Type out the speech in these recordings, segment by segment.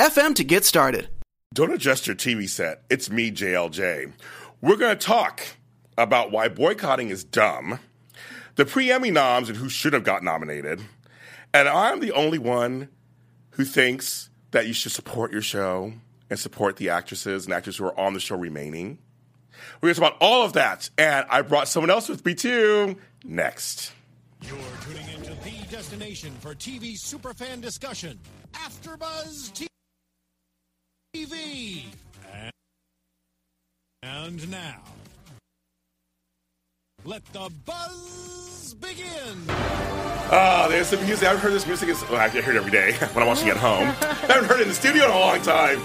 anchor.fm FM to get started. Don't adjust your TV set. It's me, JLJ. We're going to talk about why boycotting is dumb, the pre Emmy noms and who should have got nominated, and I'm the only one who thinks that you should support your show and support the actresses and actors who are on the show remaining. We're going to talk about all of that, and I brought someone else with me too. Next. You're tuning into the destination for TV superfan discussion, AfterBuzz TV. TV. And now, let the buzz begin. Ah, there's some music. I haven't heard this music. Is, Well, I hear it every day when I'm watching it at home. I haven't heard it in the studio in a long time.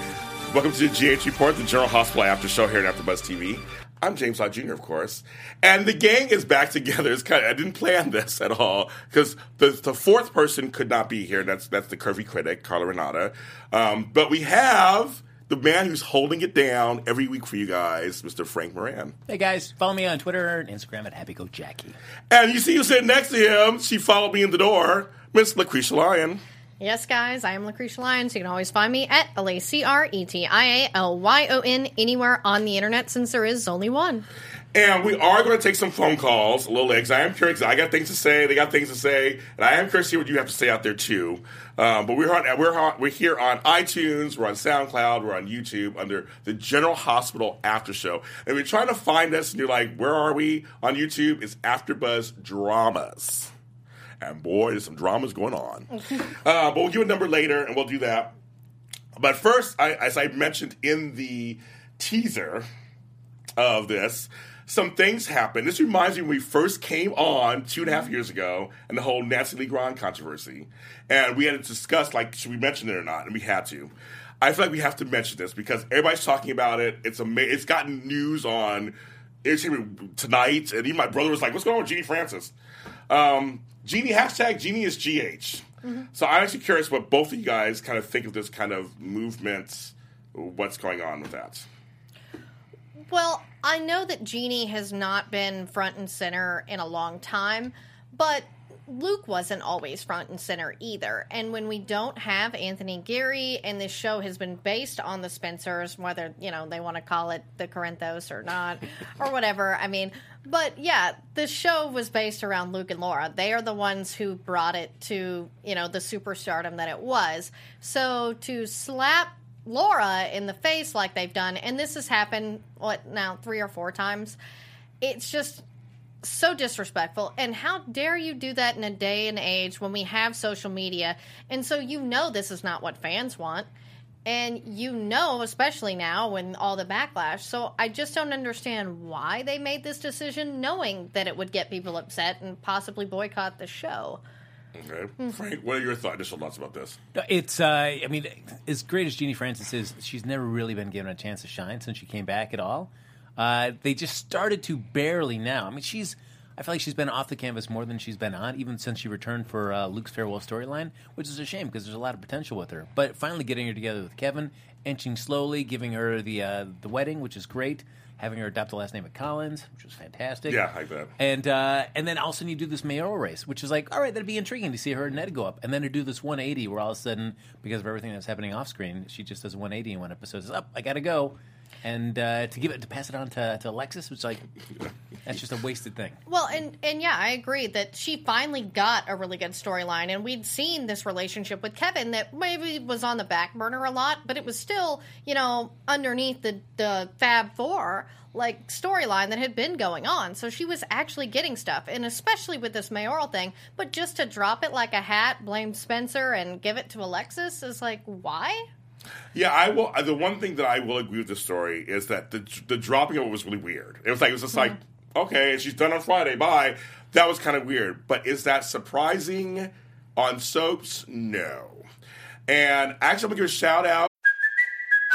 Welcome to the GH Report, the General Hospital After Show here at AfterBuzz TV. I'm James Lott Jr., of course, and the gang is back together. It's kind of, I didn't plan this at all because the, the fourth person could not be here. That's that's the curvy critic, Carla Renata. Um, but we have the man who's holding it down every week for you guys, Mr. Frank Moran. Hey guys, follow me on Twitter and Instagram at HappyGoJackie. And you see you sitting next to him. She followed me in the door, Miss Lacretia Lyon. Yes, guys, I am Lacretia Lyons. You can always find me at L A C R E T I A L Y O N anywhere on the internet since there is only one. And we are going to take some phone calls a little because I am curious. I got things to say. They got things to say, and I am curious to hear what you have to say out there too. Um, but we're on, we're on, we're here on iTunes, we're on SoundCloud, we're on YouTube under the General Hospital After Show, and we're trying to find us. And you're like, where are we on YouTube? It's AfterBuzz Dramas, and boy, there's some dramas going on. uh, but we'll give a number later, and we'll do that. But first, I, as I mentioned in the teaser of this, some things happened. This reminds me when we first came on two and a half years ago and the whole Nancy Lee Grahn controversy. And we had to discuss, like, should we mention it or not? And we had to. I feel like we have to mention this because everybody's talking about it. It's ama- It's gotten news on entertainment tonight. And even my brother was like, what's going on with Genie Francis? Um, Genie, hashtag Genie is GH. Mm-hmm. So I'm actually curious what both of you guys kind of think of this kind of movement. What's going on with that? Well, I know that Genie has not been front and center in a long time, but Luke wasn't always front and center either. And when we don't have Anthony Geary, and this show has been based on the Spencers, whether you know they want to call it the Corinthos or not, or whatever. I mean, but yeah, the show was based around Luke and Laura. They are the ones who brought it to you know the superstardom that it was. So to slap Laura in the face like they've done, and this has happened what now three or four times. It's just so disrespectful. And how dare you do that in a day and age when we have social media? And so you know this is not what fans want. And you know, especially now when all the backlash. So I just don't understand why they made this decision, knowing that it would get people upset and possibly boycott the show. Okay. Frank, what are your thoughts, initial thoughts about this? It's, uh, I mean, as great as Genie Francis is, she's never really been given a chance to shine since she came back at all. Uh, they just started to barely now. I mean, she's, I feel like she's been off the canvas more than she's been on, even since she returned for uh, Luke's farewell storyline, which is a shame because there's a lot of potential with her. But finally getting her together with Kevin, inching slowly, giving her the uh, the wedding, which is great. Having her adopt the last name of Collins, which was fantastic. Yeah, I like that. And uh, and then all of a sudden you do this mayoral race, which is like, all right, that'd be intriguing to see her and Ned go up, and then to do this 180 where all of a sudden, because of everything that's happening off screen, she just does a 180 in one episode. Says, up, I gotta go, and uh, to give it to pass it on to, to Alexis, which like that's just a wasted thing. Well, and and yeah, I agree that she finally got a really good storyline, and we'd seen this relationship with Kevin that maybe was on the back burner a lot, but it was still, you know, underneath the the Fab Four like storyline that had been going on. So she was actually getting stuff, and especially with this mayoral thing. But just to drop it like a hat, blame Spencer, and give it to Alexis is like why? Yeah, I will. Uh, the one thing that I will agree with the story is that the the dropping of it was really weird. It was like it was just like mm-hmm. okay, she's done on Friday. Bye. That was kind of weird. But is that surprising on soaps? No. And actually, I'm gonna give a shout out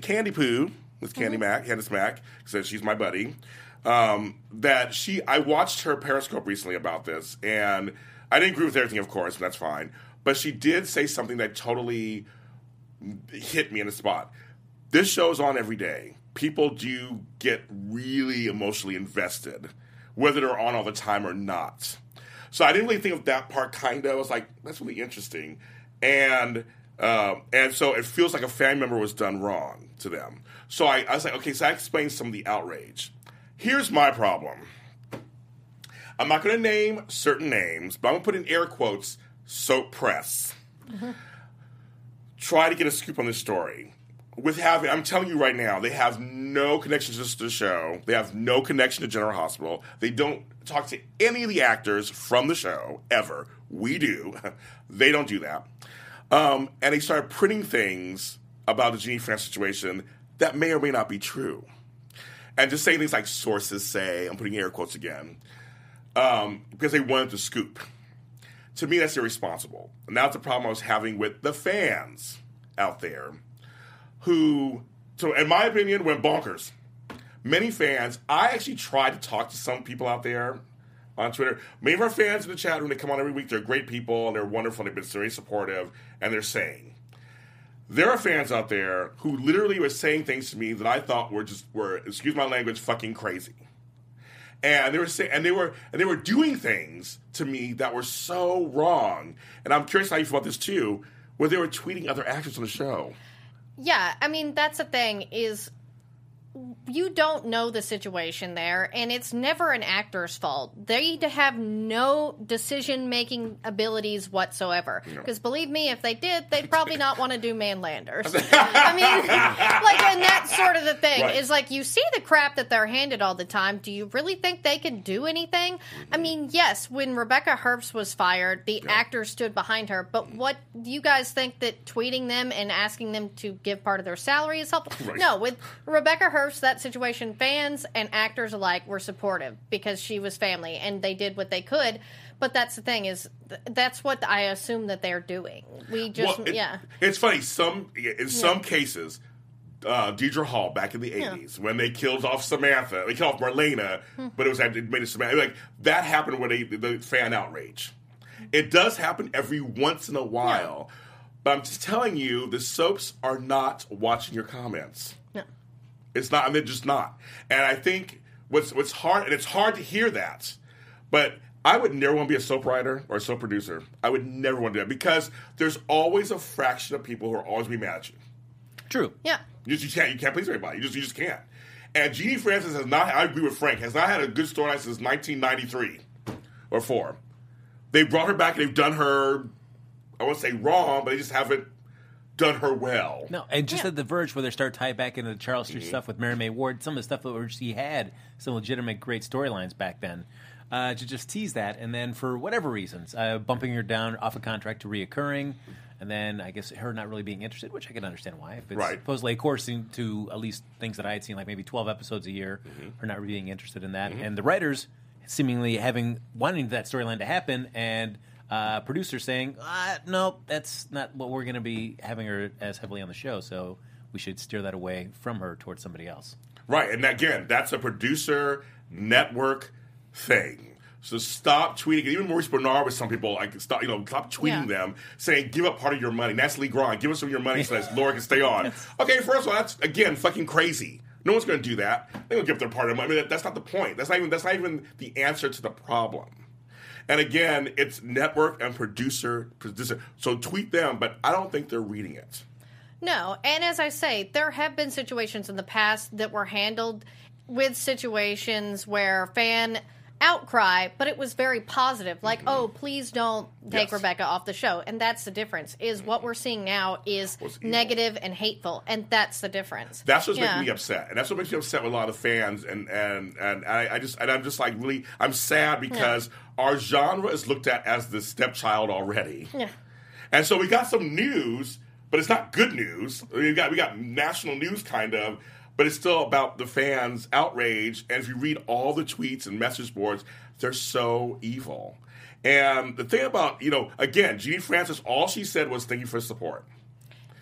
To Candy Poo with Candy Mac, Candice Mac, said she's my buddy. Um, that she, I watched her Periscope recently about this, and I didn't agree with everything, of course, and that's fine. But she did say something that totally hit me in a spot. This show's on every day. People do get really emotionally invested, whether they're on all the time or not. So I didn't really think of that part. Kind of, I was like, that's really interesting, and um, and so it feels like a family member was done wrong to them. So I, I was like, okay, so I explained some of the outrage. Here's my problem. I'm not going to name certain names, but I'm going to put in air quotes soap press. Try to get a scoop on this story. With having, I'm telling you right now, they have no connection to the show. They have no connection to General Hospital. They don't talk to any of the actors from the show ever. We do. they don't do that. Um, and they started printing things about the Genie France situation that may or may not be true. And just saying things like sources say, I'm putting air quotes again, um, because they wanted to scoop. To me, that's irresponsible. And that's the problem I was having with the fans out there who, so in my opinion, went bonkers. Many fans, I actually tried to talk to some people out there on Twitter. Many of our fans in the chat room, they come on every week. They're great people and they're wonderful. They've been very supportive. And they're saying, there are fans out there who literally were saying things to me that I thought were just were, excuse my language, fucking crazy. And they were saying, and they were, and they were doing things to me that were so wrong. And I'm curious how you feel about this too, where they were tweeting other actors on the show. Yeah, I mean that's the thing is you don't know the situation there and it's never an actor's fault. They need to have no decision making abilities whatsoever. Because believe me, if they did, they'd probably not want to do Manlanders. I mean, like, and that's sort of the thing Right. is like you see the crap that they're handed all the time. Do you really think they can do anything? I mean, yes, when Rebecca Herbst was fired, the actor stood behind her. But what do you guys think that tweeting them and asking them to give part of their salary is helpful? Right. No, with Rebecca Herbst, that situation, fans and actors alike were supportive because she was family and they did what they could. But that's the thing is, th- that's what I assume that they're doing. We just, Well, it- yeah. It's funny. Some in some cases, uh, Deidre Hall back in the eighties when they killed off Samantha, they killed off Marlena, Hmm. but it was it made it Samantha. Like that happened when they the fan outrage. It does happen every once in a while, but I'm just telling you, the soaps are not watching your comments. No. It's not. I mean, they're just not. And I think what's what's hard, and it's hard to hear that, but I would never want to be a soap writer or a soap producer. I would never want to do that because there's always a fraction of people who are always be mad at you. True. Yeah. You just you can't you can't please everybody. You just you just can't. And Genie Francis has not. I agree with Frank. Has not had a good storyline since 1993 or four. They brought her back and they've done her. I won't say wrong, but they just haven't done her well. No, and just Yeah. at the verge where they start tied back into the Charles Street Mm-hmm. stuff with Mary Mae Ward, some of the stuff that where she had some legitimate great storylines back then. Uh, to just tease that, and then for whatever reasons, uh, bumping her down off a contract to reoccurring, and then I guess her not really being interested, which I can understand why. If it's Right. supposedly coursing to at least things that I had seen, like maybe twelve episodes a year, Mm-hmm. her not really being interested in that, and the writers seemingly having wanting that storyline to happen, and uh, producers saying, uh, "No, that's not what we're going to be having her as heavily on the show." So we should steer that away from her towards somebody else. Right, and again, that's a producer network thing. So stop tweeting. Even Maurice Benard with some people like stop. You know, stop tweeting Yeah. them saying, "Give up part of your money." Natalie Grant, give us some of your money so that Laura can stay on. okay, first of all, that's again fucking crazy. No one's going to do that. They don't give up their part of their money. I mean, that, that's not the point. That's not even. That's not even the answer to the problem. And again, it's network and producer, producer. So tweet them, but I don't think they're reading it. No, and as I say, there have been situations in the past that were handled with situations where fan outcry, but it was very positive. Like, mm-hmm. oh, please don't take Yes. Rebecca off the show. And that's the difference. Is what we're seeing now is negative and hateful, and that's the difference. That's what's Yeah. making me upset, and that's what makes me upset with a lot of fans. And and and I, I just and I'm just like really I'm sad because our genre is looked at as the stepchild already. Yeah. And so we got some news, but it's not good news. We got we got national news kind of, but it's still about the fans' outrage. And if you read all the tweets and message boards, they're so evil. And the thing about you know, again, Genie Francis, all she said was "Thank you for support."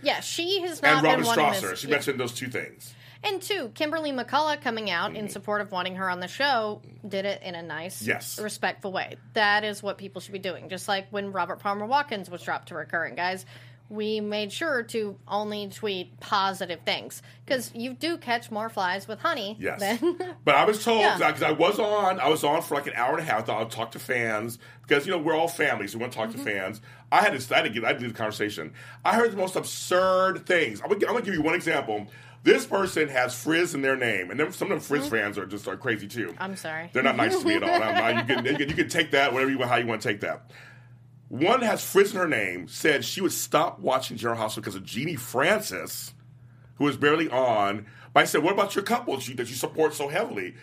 Yeah, she has not And Robin been Strasser, this. she yeah. mentioned those two things. And two, Kimberly McCullough coming out Mm-hmm. in support of wanting her on the show did it in a nice, Yes. respectful way. That is what people should be doing. Just like when Robert Palmer Watkins was dropped to recurring, guys. We made sure to only tweet positive things because you do catch more flies with honey Yes, than but I was told Yeah. because I was on, I was on for like an hour and a half. I thought I'd talk to fans because you know we're all families. We want to talk Mm-hmm. to fans. I had to, I had to get, I had to do the conversation. I heard the most absurd things. I'm gonna, I'm gonna give you one example. This person has Frizz in their name, and then some of them Frizz fans are just are crazy too. Mm-hmm. I'm sorry. They're not nice to me at all. I'm not- you, can, you, can, you can take that whatever you how you want to take that. One has frizzed her name. Said she would stop watching General Hospital because of Genie Francis, who was barely on. But I said, "What about your couple that you, that you support so heavily?"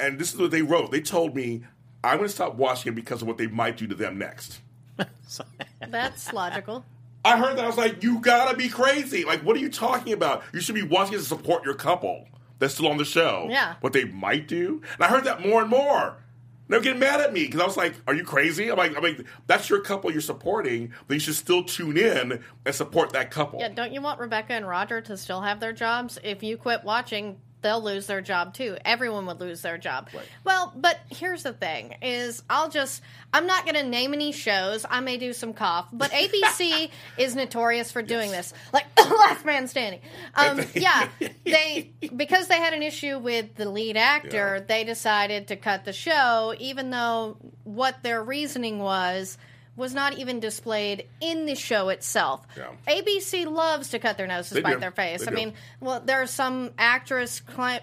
And this is what they wrote. They told me, "I'm going to stop watching it because of what they might do to them next." That's logical. I heard that. I was like, "You gotta be crazy! Like, what are you talking about? You should be watching it to support your couple that's still on the show. Yeah. what they might do." And I heard that more and more. They're getting mad at me because I was like, "Are you crazy?" I'm like, "I'm like, that's your couple you're supporting, but you should still tune in and support that couple." Yeah, don't you want Rebecca and Roger to still have their jobs? If you quit watching, they'll lose their job too. Everyone would lose their job. Right. Well, but here's the thing is I'll just I'm not going to name any shows. I may do some cough, but ABC is notorious for doing this. Like Last Man Standing. Um, yeah, they because they had an issue with the lead actor, Yeah. they decided to cut the show even though what their reasoning was was not even displayed in the show itself. Yeah. ABC loves to cut their noses, They bite do. their face. They I do. mean, well, there's some actress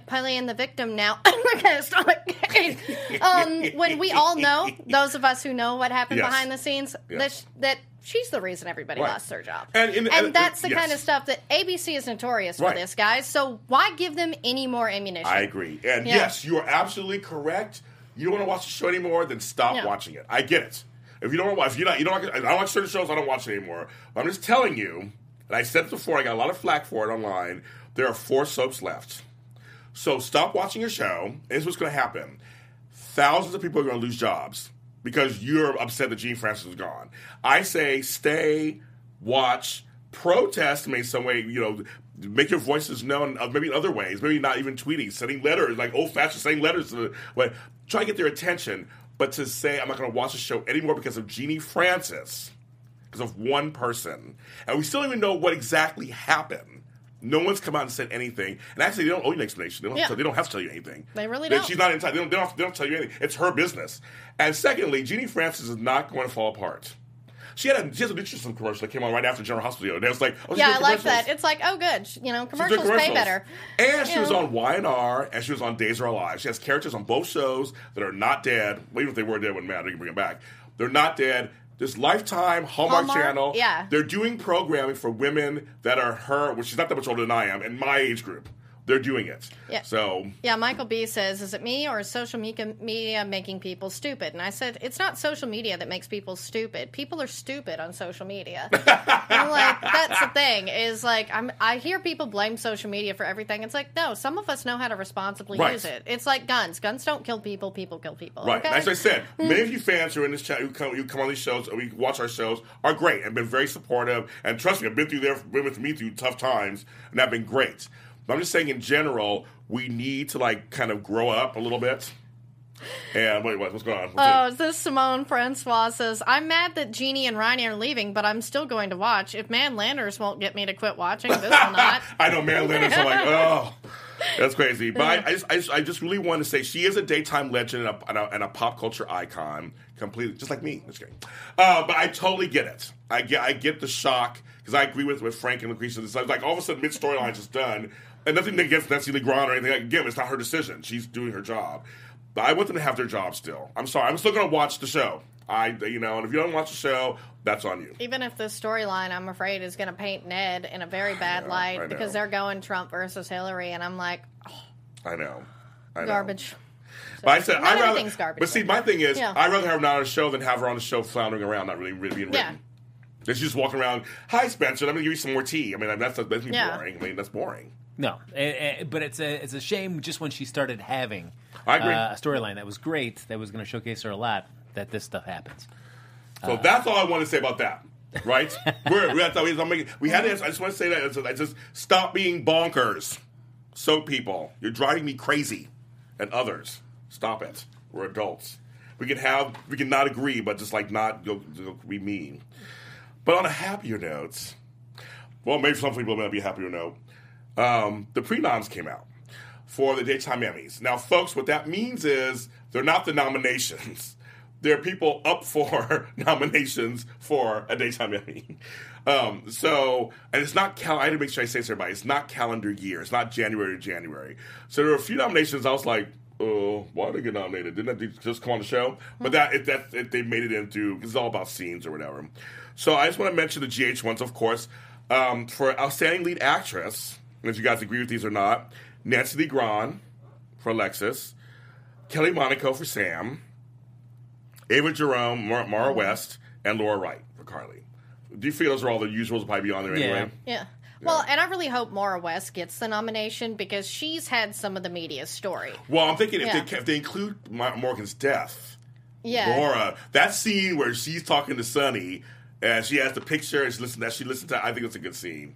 playing the victim now. Okay, stop it. um, when we all know, those of us who know what happened Yes. behind the scenes, Yes. that that she's the reason everybody Right. lost their job. And in- and- that's the yes. kind of stuff that ABC is notorious for this, guys. So why give them any more ammunition? I agree. And Yeah. yes, you are absolutely correct. You don't want to watch the show anymore, then stop Yeah. watching it. I get it. If you don't watch, if you not, you don't. Like, I don't watch certain shows. I don't watch anymore. But I'm just telling you. And I said it before. I got a lot of flack for it online. There are four soaps left. So stop watching your show. And this is what's going to happen. Thousands of people are going to lose jobs because you're upset that Gene Francis is gone. I say stay, watch, protest in some way, you know, make your voices known uh, maybe in other ways, maybe not even tweeting, sending letters, like old fashioned sending letters to the, but try to get their attention. But to say I'm not going to watch the show anymore because of Genie Francis, because of one person, and we still don't even know what exactly happened. No one's come out and said anything, and actually, they don't owe you an explanation. They don't, Yeah. tell, they don't have to tell you anything. They really They- don't. She's not entitled. They don't, they, don't they don't tell you anything. It's her business. And secondly, Genie Francis is not going to fall apart. She had a she has an interesting commercial that came on right after General Hospital, and it was like, oh, yeah, I like that. It's like, oh, good. You know, doing commercials pay better. And she was on Y and R, and she was on Days of Our Lives. She has characters on both shows that are not dead. Well, even if they were dead, it wouldn't matter. You can bring them back. They're not dead. This Lifetime Hallmark, Hallmark, Channel. yeah. They're doing programming for women that are her, which she's not that much older than I am, in my age group. They're doing it. Yeah. So Yeah, Michael B says, "Is it me or is social media, making people stupid?" And I said, "It's not social media that makes people stupid. People are stupid on social media. I'm like, that's the thing. Is like, I'm I hear people blame social media for everything. It's like, no, some of us know how to responsibly Right. use it. It's like guns. Guns don't kill people. People kill people. Right. Okay? As I said, hmm. many of you fans who are in this chat, who come, who come on these shows, or we watch our shows, are great and been very supportive. And trust me, I've been through there, been with me through tough times, and that's been great. But I'm just saying, in general, we need to like kind of grow up a little bit. And wait, what, what's going on? What's Oh, it? this Simone Francois says, I'm mad that Genie and Ronnie are leaving, but I'm still going to watch. If Man Landers won't get me to quit watching, this will not. I know, man. Landers are like, oh, that's crazy. But I, I, just, I, just, I just really want to say she is a daytime legend and a, and a, and a pop culture icon, completely, just like me. Just kidding. Uh, but I totally get it. I get, I get the shock because I agree with with Frank and Lacretia. It's like all of a sudden mid storyline is just done, and nothing against Nancy Lee Grahn or anything. Again, it's not her decision. She's doing her job. But I want them to have their job still. I'm sorry. I'm still going to watch the show. I, you know, and if you don't watch the show, that's on you. Even if this storyline, I'm afraid, is going to paint Ned in a very bad know, light because they're going Trump versus Hillary, and I'm like, I know. I know. garbage. But I said, I rather. garbage, But see, my thing is, Yeah. I'd rather have her not on a show than have her on the show floundering around, not really, really being Yeah. written. That she's just walking around. Hi, Spencer. Going to give you some more tea. I mean, that's that's Yeah. boring. I mean, that's boring. No, eh, eh, but it's a it's a shame just when she started having I agree. uh, a storyline that was great, that was going to showcase her a lot, that this stuff happens. So that's all I want to say about that. Right? we're, the, I'm making, we had this. I just want to say that. It's- I just stop being bonkers. So people, you're driving me crazy, and others, stop it. We're adults. We can have we can not agree, but just like not go, go be mean. But on a happier note, well, maybe some people might be happier note. Um, the pre-noms came out for the daytime Emmys. Now, folks, what that means is they're not the nominations. There are people up for nominations for a daytime Emmy. Um, so, and it's not cal. I had to make sure I say this to everybody. It's not calendar year. It's not January to January. So there were a few nominations. I was like, oh, why did they get nominated? Didn't they just come on the show? But that it, that it, they made it into. It's all about scenes or whatever. So I just want to mention the GH ones, of course, um, for outstanding lead actress. And if you guys agree with these or not, Nancy Lee Grahn for Alexis, Kelly Monaco for Sam, Ava Jerome, Mar- Mara mm-hmm. West, and Laura Wright for Carly. Do you feel those are all the usuals probably be on there Yeah. anyway? Yeah. Well, and I really hope Maura West gets the nomination because she's had some of the media story. Well, I'm thinking if, Yeah. they, if they include Morgan's death, Yeah. Laura, that scene where she's talking to Sonny and she has the picture and she listens that she listened to, I think it's a good scene.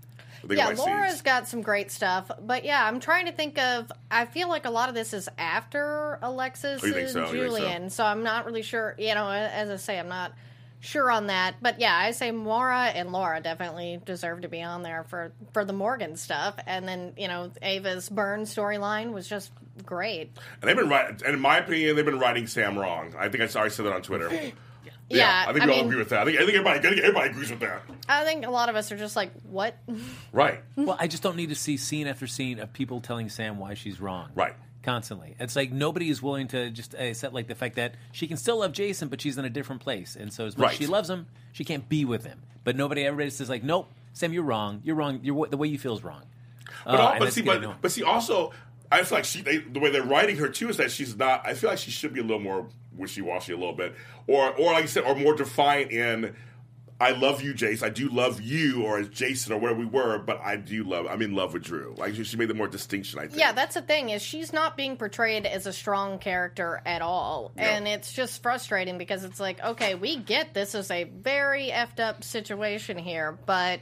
Yeah, Laura's got some great stuff, but yeah, I'm trying to think of. I feel like a lot of this is after Alexis Oh, and so? Think so? Julian, so I'm not really sure. You know, as I say, I'm not sure on that. But yeah, I say Maura and Laura definitely deserve to be on there for for the Morgan stuff, and then you know Ava's Burn storyline was just great. And they've been writing, and in my opinion, they've been writing Sam wrong. I think I already said that on Twitter. Yeah, I think I we all mean- agree with that. I think, I think everybody, I think everybody agrees with that. I think a lot of us are just like, what? Right. Well, I just don't need to see scene after scene of people telling Sam why she's wrong. Right. Constantly. It's like nobody is willing to just uh, accept like the fact that she can still love Jason, but she's in a different place. And so as much as she loves him, she can't be with him. But nobody, everybody says like, nope, Sam, you're wrong. You're wrong. You're, the way you feel is wrong. But, Uh, all, but see, but, annoying. but see, also, I feel like she they, the way they're writing her too is that she's not. I feel like she should be a little more wishy washy, a little bit, or or like you said, or more defiant in. I love you, Jace. I do love you, or as Jason, or where we were, but I do love. I'm in love with Drew. Like she, she made the more distinction. I think. Yeah, that's the thing is she's not being portrayed as a strong character at all, No. and it's just frustrating because it's like, okay, we get this is a very effed up situation here, but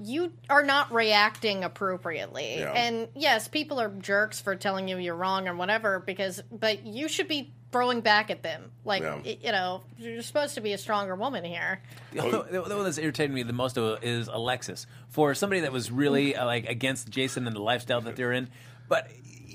you are not reacting appropriately. Yeah. And yes, people are jerks for telling you you're wrong or whatever because, but you should be throwing back at them. Like, Yeah. you know, you're supposed to be a stronger woman here. The, the, the one that's irritated me the most is Alexis. For somebody that was really uh, like against Jason and the lifestyle that they're in, but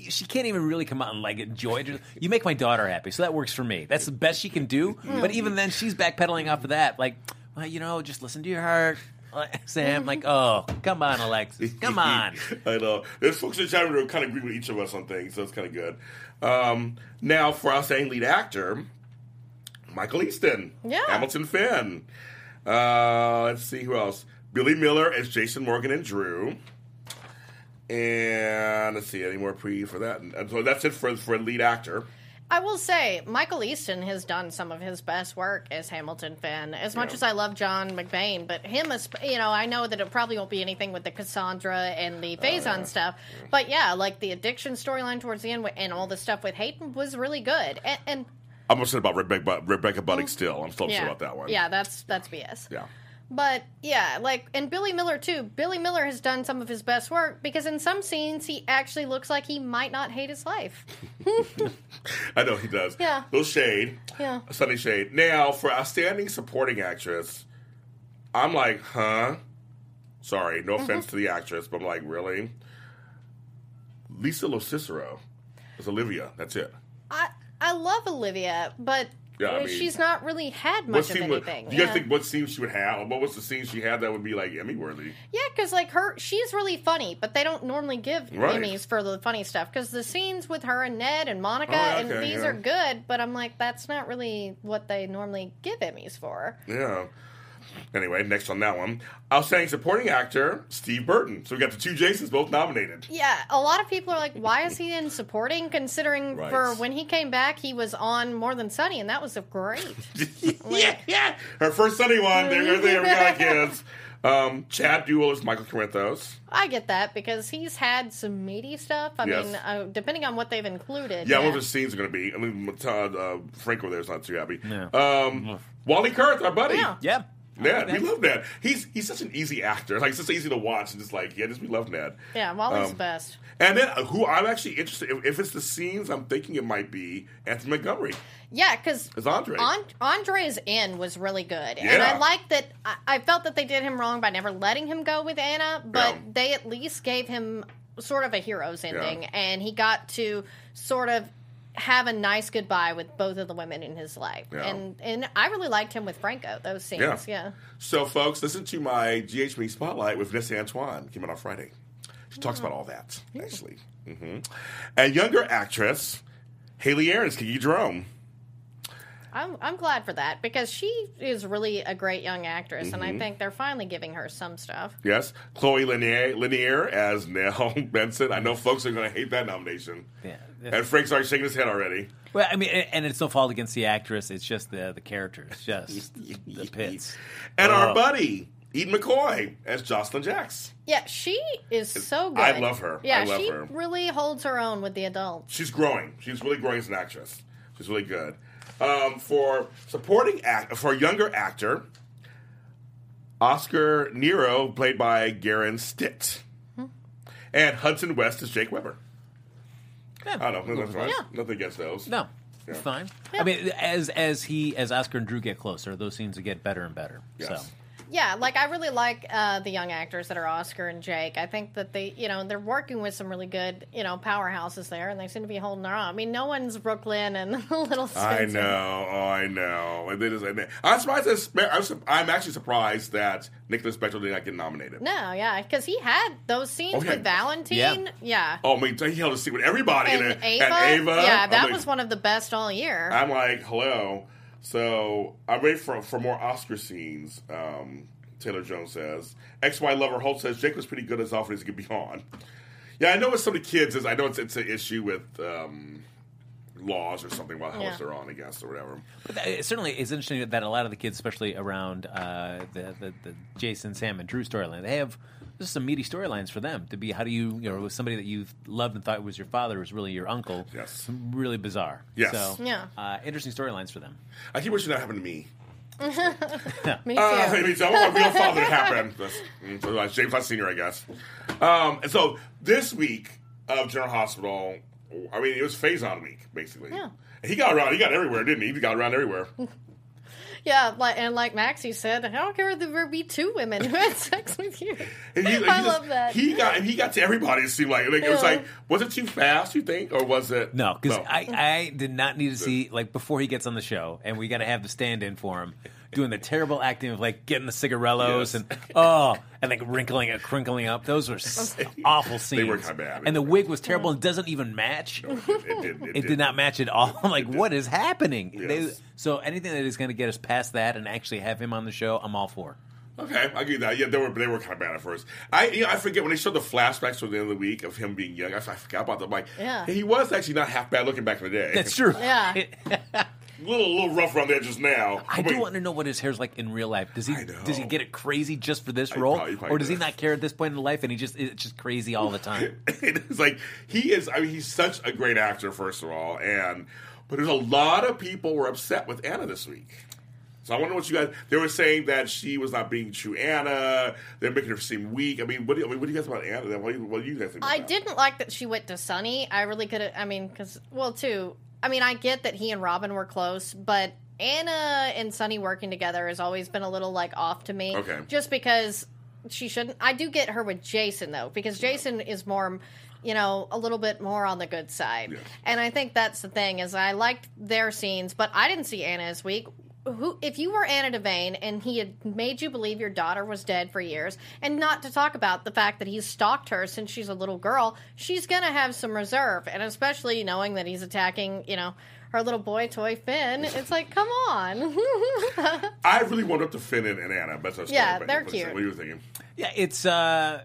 she can't even really come out and like enjoy it. You make my daughter happy, so that works for me. That's the best she can do. But even then, she's backpedaling off of that. Like, well, you know, just listen to your heart, Sam. Like, oh, come on, Alexis, come on. I know. There's folks in the chat room who kind of agree with each of us on things, so it's kind of good. Um, now, for our saying lead actor, Michael Easton. Yeah. Hamilton Finn. Uh, let's see who else. Billy Miller as Jason Morgan and Drew. And let's see, any more pre for that? And so that's it for for lead actor. I will say, Michael Easton has done some of his best work as Hamilton Finn. As much Yeah. as I love John McBain, but him, as you know, I know that it probably won't be anything with the Cassandra and the oh, Faison stuff. But yeah, like the addiction storyline towards the end and all the stuff with Hayden was really good. And, and I'm upset about Rebecca, Rebecca Budig mm. still. I'm still upset yeah, about that one. yeah, that's that's BS. Yeah. But yeah, like and Billy Miller too. Billy Miller has done some of his best work because in some scenes he actually looks like he might not hate his life. I know he does. Yeah. Little shade. Yeah. Sunny shade. Now, for outstanding supporting actress, I'm like, huh? Sorry, no offense Mm-hmm. to the actress, but I'm like, really? Lisa Lo Cicero is Olivia. That's it. I I love Olivia, but Yeah, I mean, she's not really had what much of scene would, anything. do you guys think what scene she would have? What was the scene she had that would be like Emmy worthy? Yeah, because like her, she's really funny, but they don't normally give Right. Emmys for the funny stuff. Because the scenes with her and Ned and Monica, Oh, yeah, and these yeah. are good, but I'm like, that's not really what they normally give Emmys for. Yeah. Anyway, next on that one, outstanding supporting actor Steve Burton. So we got the two Jasons both nominated. Yeah, a lot of people are like, why is he in supporting? Considering Right. for when he came back, he was on More Than Sunny, and that was a great. yeah, yeah. Her first Sunny one. There, there, there we got kids. Um, Chad Duell is Michael Corinthos. I get that because he's had some meaty stuff. I Yes. mean, uh, depending on what they've included. Yeah, what the scenes are going to be. I mean, Todd uh, Franco there's not too happy. No. Um, Wally Kurth, our buddy. Yeah. Yeah. Ned, we love Ned. He's he's such an easy actor. Like it's just easy to watch and just like yeah, just we love Ned. Yeah, Wally's Um, the best. And then uh, who I'm actually interested if, if it's the scenes, I'm thinking it might be Anthony Montgomery. Yeah, because Andre. Andre's in was really good, and I like that. I, I felt that they did him wrong by never letting him go with Anna, but Yeah. they at least gave him sort of a hero's ending, Yeah. and he got to sort of have a nice goodbye with both of the women in his life, Yeah. and and I really liked him with Franco. Those scenes, Yeah. yeah. So, folks, listen to my GHB Spotlight with Vinessa Antoine. Came out on Friday. She talks about all that, actually. hmm And younger actress, Hayley Erin's Kiki Jerome. I'm I'm glad for that because she is really a great young actress, and Mm-hmm. I think they're finally giving her some stuff. Yes. Chloe Lanier, Lanier as Nelle Benson. I know folks are going to hate that nomination. Yeah. And Frank's already shaking his head already. Well, I mean, and it's no fault against the actress. It's just the the characters, just the pits. And our Oh. buddy, Eden McCoy as Josslyn Jacks. Yeah, she is so good. I love her. Yeah, I love she her. really holds her own with the adults. She's growing. She's really growing as an actress. She's really good. Um, for supporting act for younger actor, Oscar Nero, played by Garren Stitt, and Hudson West is Jake Webber. I don't know. That's right. Yeah. Nothing against those. No, it's fine. I mean, as as he as Oscar and Drew get closer, those scenes get better and better. Yes. So Yeah, like I really like uh, the young actors that are Oscar and Jake. I think that they, you know, they're working with some really good, you know, powerhouses there, and they seem to be holding their own. I mean, no one's Brooklyn and Little I know. Oh, I know. And they just, and they- I'm surprised. that- I'm, su- I'm actually surprised that Nicholas Spector did not get nominated. No, yeah, because he had those scenes Oh, yeah. with Valentine. Yeah. Yeah. Oh, I mean, he held a seat with everybody. And, and, Ava, and Ava. yeah, I'm that like- was one of the best all year. I'm like, hello. So I'm ready for for more Oscar scenes. Um, Taylor Jones says. XY lover Holt says Jake was pretty good as often as he could be on. Yeah, I know with some of the kids is I know it's it's an issue with um, laws or something while how Yeah. much they're on, I guess, or whatever. But that- it certainly it's interesting that a lot of the kids, especially around uh, the, the the Jason, Sam, and Drew storyline, they have just some meaty storylines for them to be. How do you, you know, with somebody that you loved and thought was your father was really your uncle? Yes. really bizarre. Yes. So, Yeah. uh, interesting storylines for them. I keep wishing that happened to me. Me too. Uh, I mean, so I want my real father to happen. That's, mm, so like James Hutt Senior, I guess. Um, and so this week of General Hospital, I mean, it was Faison week, basically. Yeah. And he got around. He got everywhere, didn't he? He got around everywhere. Yeah, like and like Maxie said, I don't care if there be two women who had sex with you. And he, I just- love that. He got he got to everybody. It seemed like, like it was like, was it too fast? You think, or was it No, because I, I did not need to see like before he gets on the show, and we got to have the stand-in for him doing the terrible acting of like getting the cigarellos Yes. and oh, and like wrinkling and crinkling up. Those were s- awful scenes. They were kinda bad. and the wig was terrible and doesn't even match. it, it, did, It did not match at all. I'm like, what is happening? They, so anything that is going to get us past that and actually have him on the show, I'm all for. Okay, I get that. Yeah, they were they were kind of bad at first. I you know, I forget when they showed the flashbacks from the end of the week of him being young. I, I forgot about them. Like, Yeah. he was actually not half bad looking back in the day. That's true. Yeah. little little rough around the edges now. I But do want to know what his hair's like in real life. Does he does he get it crazy just for this I role, probably- probably or does he does. not care at this point in life and he just it's just crazy all the time? it's like he is. I mean, he's such a great actor, first of all, and but there's a lot of people were upset with Anna this week. So I wonder what you guys. They were saying that she was not being true Anna. They're making her seem weak. I mean, what do you, I mean, what do you guys about Anna? What do you, what do you guys think? About I that? didn't like that she went to Sonny. I really could have. I mean, because well, too. I mean, I get that he and Robin were close, but Anna and Sonny working together has always been a little like off to me. Okay. Just because she shouldn't. I do get her with Jason though, because Jason is more, you know, a little bit more on the good side, Yes. and I think that's the thing is I liked their scenes, but I didn't see Anna this week. Who, if you were Anna Devane and he had made you believe your daughter was dead for years, and not to talk about the fact that he's stalked her since she's a little girl, she's gonna have some reserve, and especially knowing that he's attacking, you know, her little boy toy Finn. It's like, come on. I really warmed up to Finn and, and Anna. But that's Yeah, but- they're cute. What are you thinking? Yeah, it's uh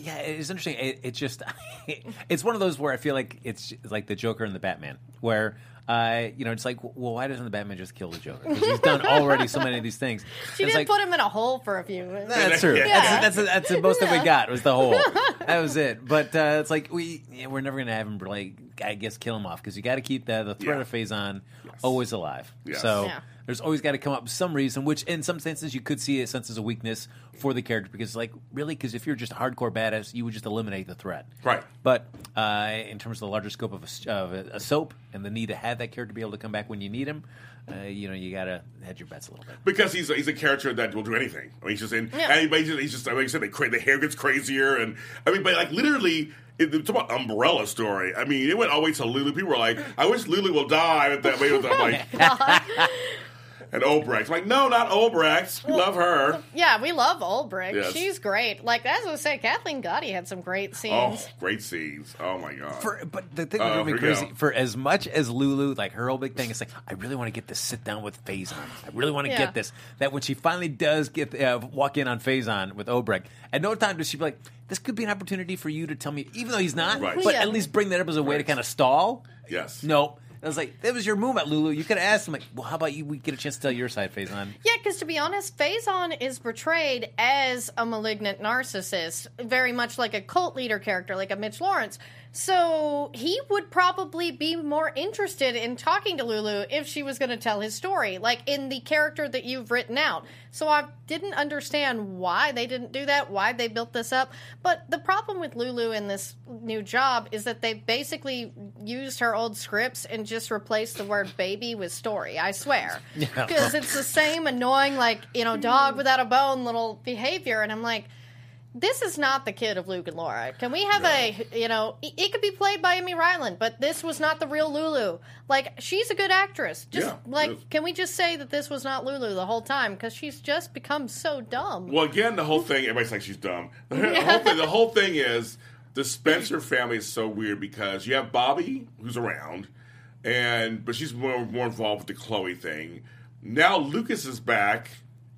yeah, it's interesting. It, it's just it's one of those where I feel like it's like the Joker and the Batman, where uh, you know, it's like, well, why doesn't the Batman just kill the Joker? Because he's done already so many of these things. She It's didn't like, put him in a hole for a few. Minutes. That's true. Yeah. That's, that's, that's the most that we got was the hole. That was it. But uh, it's like we yeah, we're never gonna have him like I guess kill him off because you got to keep the the threat Yeah. of Faison always alive. Yes. So Yeah. there's always got to come up with some reason, which in some senses you could see a sense as a weakness for the character because like really because if you're just a hardcore badass, you would just eliminate the threat. Right. But uh, in terms of the larger scope of a, s- of a, a soap and the need to have that character be able to come back when you need him, uh, you know you got to hedge your bets a little bit. Because he's a, he's a character that will do anything. I mean, he's just in. Yeah. And he's just, he's just like I said, the, cra- the hair gets crazier, and I mean, but like literally, it, it's about umbrella story. I mean, it went all the way to Lulu. People were like, "I wish Lulu will die." But that way, I'm like, and Obrecht. I'm like, no, not Obrecht. We love her. Yeah, we love Obrecht. Yes. She's great. Like as I was saying, Kathleen Gati had some great scenes. Oh, great scenes. Oh my god. For, but the thing that Uh, drove me crazy go. for as much as Lulu, like her whole big thing is like, I really want to get this sit down with Faison. I really want to Yeah. get this. That when she finally does get uh, walk in on Faison with Obrecht, at no time does she be like, this could be an opportunity for you to tell me, even though he's not, Right. but Yeah. at least bring that up as a way to kind of stall. yes. No. I was like, that was your move at Lulu. You could have asked him, like, well, how about you? We get a chance to tell your side, Faison. Yeah, because to be honest, Faison is portrayed as a malignant narcissist, very much like a cult leader character, like a Mitch Lawrence. So he would probably be more interested in talking to Lulu if she was going to tell his story, like in the character that you've written out. So I didn't understand why they didn't do that, why they built this up. But the problem with Lulu in this new job is that they basically used her old scripts and just replaced the word baby with story. I swear. Because it's the same annoying, like, you know, dog without a bone little behavior. And I'm like, this is not the kid of Luke and Laura. Can we have a, you know, it it could be played by Emme Rylan, but this was not the real Lulu. Like, she's a good actress. Just, Yeah, like, can we just say that this was not Lulu the whole time? Because she's just become so dumb. Well, again, the whole thing. Everybody's like she's dumb. The whole thing. The whole thing is the Spencer family is so weird because you have Bobby who's around, and but she's more more involved with the Chloe thing. Now Lucas is back.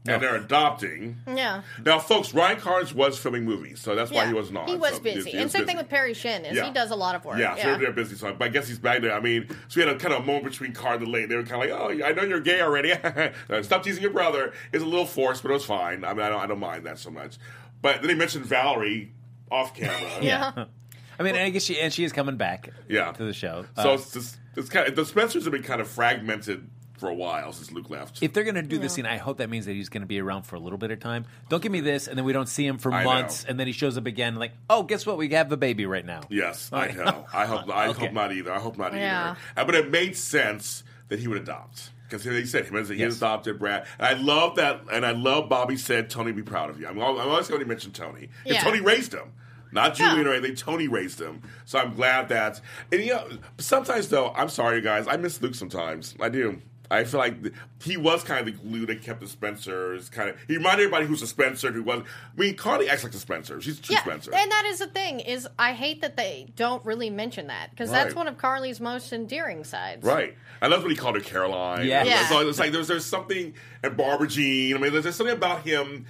And they're adopting. Yeah. Now, folks, Ryan Carnes was filming movies, so that's why he wasn't on. He was So busy. he and was same busy. thing with Parry Shen, is Yeah. he does a lot of work. Yeah, so they're busy. So but I guess he's back there. I mean, so we had a kind of moment between Card and Late. They were kind of like, "Oh, I know you're gay already. Stop teasing your brother." It's a little forced, but it was fine. I mean, I don't, I don't mind that so much. But then he mentioned Valerie off camera. yeah. I mean, I guess she and she is coming back Yeah. to the show. So Uh, it's just it's kind of the Spencers have been kind of fragmented for a while since Luke left. if they're going to do this scene, I hope that means that he's going to be around for a little bit of time. Don't give me this, and then we don't see him for I months, know. and then he shows up again. Like, oh, guess what? We have a baby right now. yes, I know. I hope. I Okay. hope not either. I hope not Yeah. either. Uh, But it made sense that he would adopt. Because he said him as he Yes. adopted Brad, and I love that, and I love Bobby said, "Tony, be proud of you." I'm, al- I'm always going to mention Tony, and Yeah. Tony raised him, not Julian Yeah. or anything. Tony raised him, so I'm glad that. And you know, sometimes though, I'm sorry, guys, I miss Luke sometimes. I do. I feel like th- he was kind of the glue that kept the Spencers kind of. He reminded everybody who's a Spencer who was. I mean, Carly acts like a Spencer. She's, she's Yeah, Spencer. and that is the thing is I hate that they don't really mention that because that's one of Carly's most endearing sides. Right. I love when he called her Caroline. Yeah. Yeah. So it's like there's there's something and Barbara Jean. I mean, there's, there's something about him.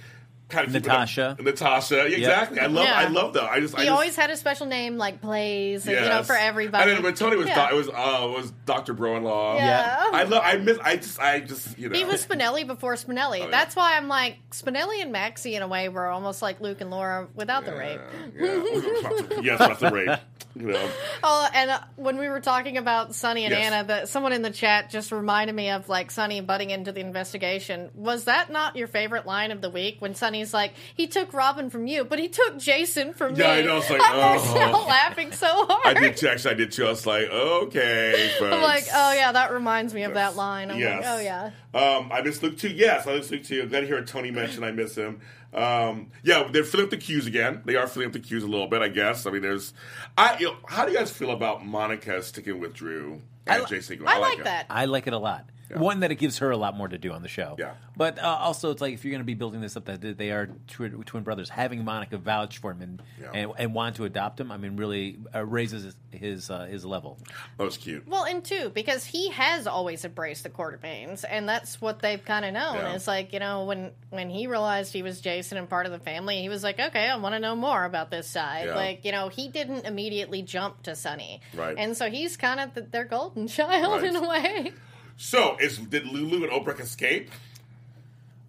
Kind of Natasha. up- Natasha. Yeah, Exactly. I love. Yeah. I love that. I just. I He just, always had a special name like Blaze, and, you know, yes. for everybody. And then when Tony was, Yeah. do- it was uh, was Doctor Broenlaw. Yeah. I love. I miss. I just. I just. You know. He was Spinelli before Spinelli. Oh, yeah. That's why I'm like Spinelli and Maxie in a way were almost like Luke and Laura without the rape. Yeah. yes, not the rape. You know. Oh, and uh, when we were talking about Sonny and Yes. Anna, that someone in the chat just reminded me of like Sonny butting into the investigation. Was that not your favorite line of the week when Sonny's like, he took Robin from you, but he took Jason from Yeah, me? I know, it's like, I was oh. still laughing so hard. I did too. Actually, I did too. I was like, okay, folks. I'm like, oh yeah, that reminds me of that line. I'm yes. like, oh yeah. Um, I miss Luke too. Yes, I miss Luke too. I'm glad to hear Tony mention I miss him. Um, yeah, they're filling up the queues again. They are filling up the queues a little bit, I guess. I mean, there's. I. You know, how do you guys feel about Monica sticking with Drew and li- Jason? I like it. that. I like it a lot. One that it gives her a lot more to do on the show. Yeah. But uh, also, it's like if you're going to be building this up that they are tw- twin brothers, having Monica vouch for him and Yeah. and, and want to adopt him, I mean, really uh, raises his his, uh, his level. That was cute. Well, and two, because he has always embraced the Quartermaines, and that's what they've kind of known. Yeah. It's like you know when when he realized he was Jason and part of the family, he was like, okay, I want to know more about this side. Yeah. Like you know, he didn't immediately jump to Sonny, Right. And so he's kind of the, their golden child Right. in a way. So, is did Lulu and Oprah escape?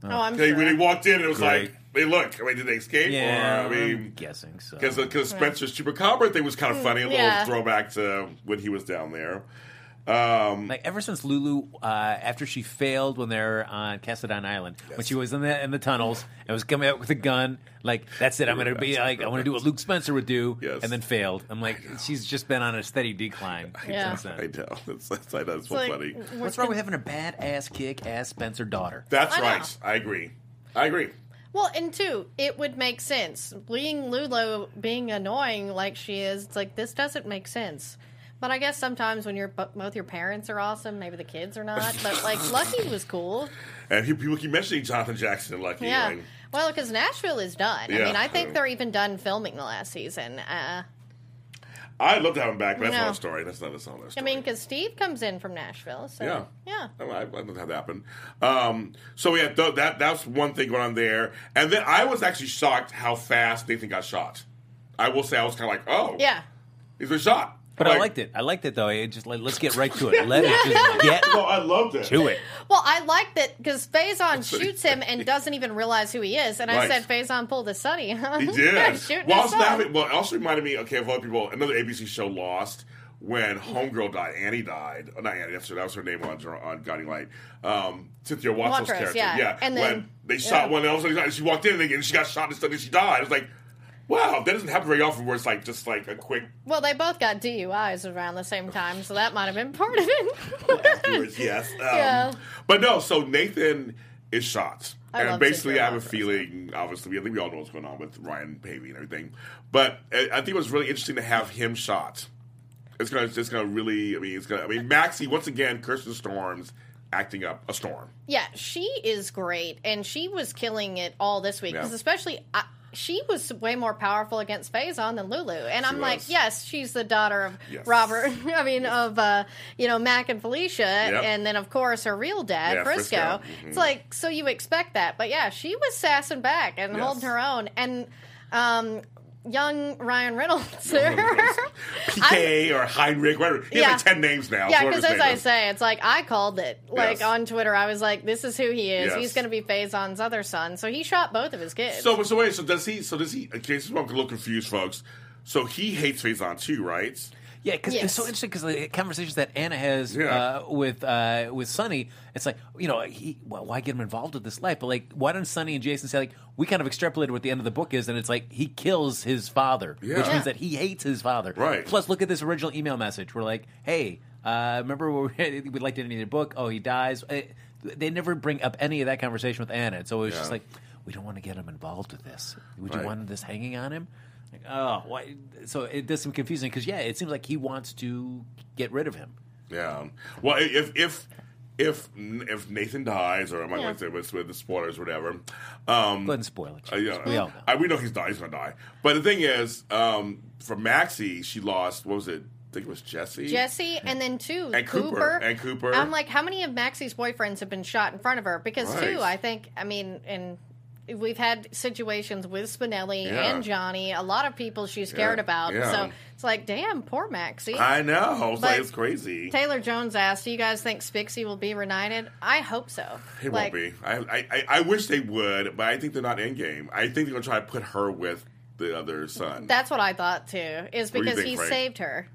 Oh, I'm They, sure. when he walked in, it was Great. like, "Hey, look! I mean, did they escape? Yeah, Or, I I'm mean, guessing so. because because uh, Spencer's chupacabra thing was kind of hmm, funny, a little yeah. throwback to when he was down there. Um, Like ever since Lulu, uh, after she failed when they're on Cassadine Island, when she was in the in the tunnels and was coming out with a gun, like that's it. I'm gonna be like I want to do what Luke Spencer would do, Yes. and then failed. I'm like, she's just been on a steady decline Yeah. since I then. know that's that's, that's so like, funny. What's wrong with having a badass kick ass Spencer daughter? That's I know. right. I agree. I agree. Well, and two, it would make sense. Being Lulu being annoying like she is, it's like this doesn't make sense. But I guess sometimes when you're both your parents are awesome, maybe the kids are not. But like Lucky was cool. And people keep mentioning Jonathan Jackson and Lucky. Yeah. like, Well, because Nashville is done. I mean, I think they're even done filming the last season. Uh, I'd love to have him back, but that's No. another story. That's not that's another I story. mean, because Steve comes in from Nashville, so Yeah. yeah. Oh, I, I'd love that happen. Um, so yeah, th- that that's one thing going on there. And then I was actually shocked how fast Nathan got shot. I will say I was kind of like, oh, Yeah. he's been shot. But I liked it. I liked it though. It just like let's get right to it. Let it just get No, I loved it. to it. Well, I like that because Faison shoots him and doesn't even realize who he is. And I Right. said, Faison pulled a Sonny. He did. Shooting well, I his was son. laughing. Well, it also reminded me, okay, of other people. Another ABC show, Lost, when Homegirl died. Annie died. Oh, not Annie. That's her, that was her name on on Guiding Light. Um, Cynthia Wattrell's Watros, character. yeah. And when then- they shot yeah. one, all of a she walked in and, they, and she got shot and stuff, and she died. I was like, wow, that doesn't happen very often. Where it's like just like a quick Well, they both got DUIs around the same time, so that might have been part of it. afterwards. yes. Um, Yeah. But no. So Nathan is shot. I and basically, I have a feeling, obviously, I think we all know what's going on with Ryan Paevey and everything. But I I think it was really interesting to have him shot. It's gonna, it's gonna really. I mean, it's gonna. I mean, Maxie once again, Kirsten Storms acting up a storm. yeah, she is great, and she was killing it all this week. Because Yeah. especially, I, she was way more powerful against Faison than Lulu. And I'm like, yes, she's the daughter of Yes. Robert. I mean, of uh, you know Mac and Felicia, and then of course her real dad, Yeah, Frisco. Frisco. It's Mhm. like so you expect that, but yeah, she was sassing back and Yes. holding her own, and. Um, young Ryan Reynolds. PK or Heinrich, whatever. He Yeah. has like ten names now. Yeah, because as I is. say, it's like I called it. Like Yes. on Twitter, I was like, "This is who he is. Yes. He's going to be Faison's other son." So he shot both of his kids. So, so wait. So does he? So does he? Okay, this is where I'm a little confused, folks. So he hates Faison too, right? Yeah, because it's so interesting because the conversations that Anna has Yeah. uh, with uh, with Sonny, it's like you know, he well, why get him involved with this life? But like, why don't Sonny and Jason say like we kind of extrapolated what the end of the book is, and it's like he kills his father, Yeah. which Yeah. means that he hates his father. Right. Plus, look at this original email message. We're like, hey, uh, remember when we, we liked it in the book? Oh, he dies. Uh, They never bring up any of that conversation with Anna. It's always just like, we don't want to get him involved with this. Would Right. you want this hanging on him? Like, oh, why? So it does seem confusing because yeah, it seems like he wants to get rid of him. Yeah. Well, if if if if Nathan dies, or am I might Yeah. want to say with, with the spoilers, or whatever. Um, Go ahead and spoil it. Uh, yeah, We all know. I, we know he's died. He's gonna die. But the thing is, um, for Maxie, she lost. What was it? I think it was Jesse. Jesse, and then two And Cooper. And Cooper. I'm like, how many of Maxie's boyfriends have been shot in front of her? Because Right. two, I think, I mean, and we've had situations with Spinelli Yeah. and Johnny. A lot of people she's cared Yeah, about. yeah. So it's like, damn, poor Maxie. I know. It's like it's crazy. Taylor Jones asked, "Do you guys think Spixie will be reunited?" I hope so. It like, won't be. I, I I- wish they would, but I think they're not in game. I think they're gonna try to put her with the other son. That's what I thought too. Is What do you because think, he Frank? saved her.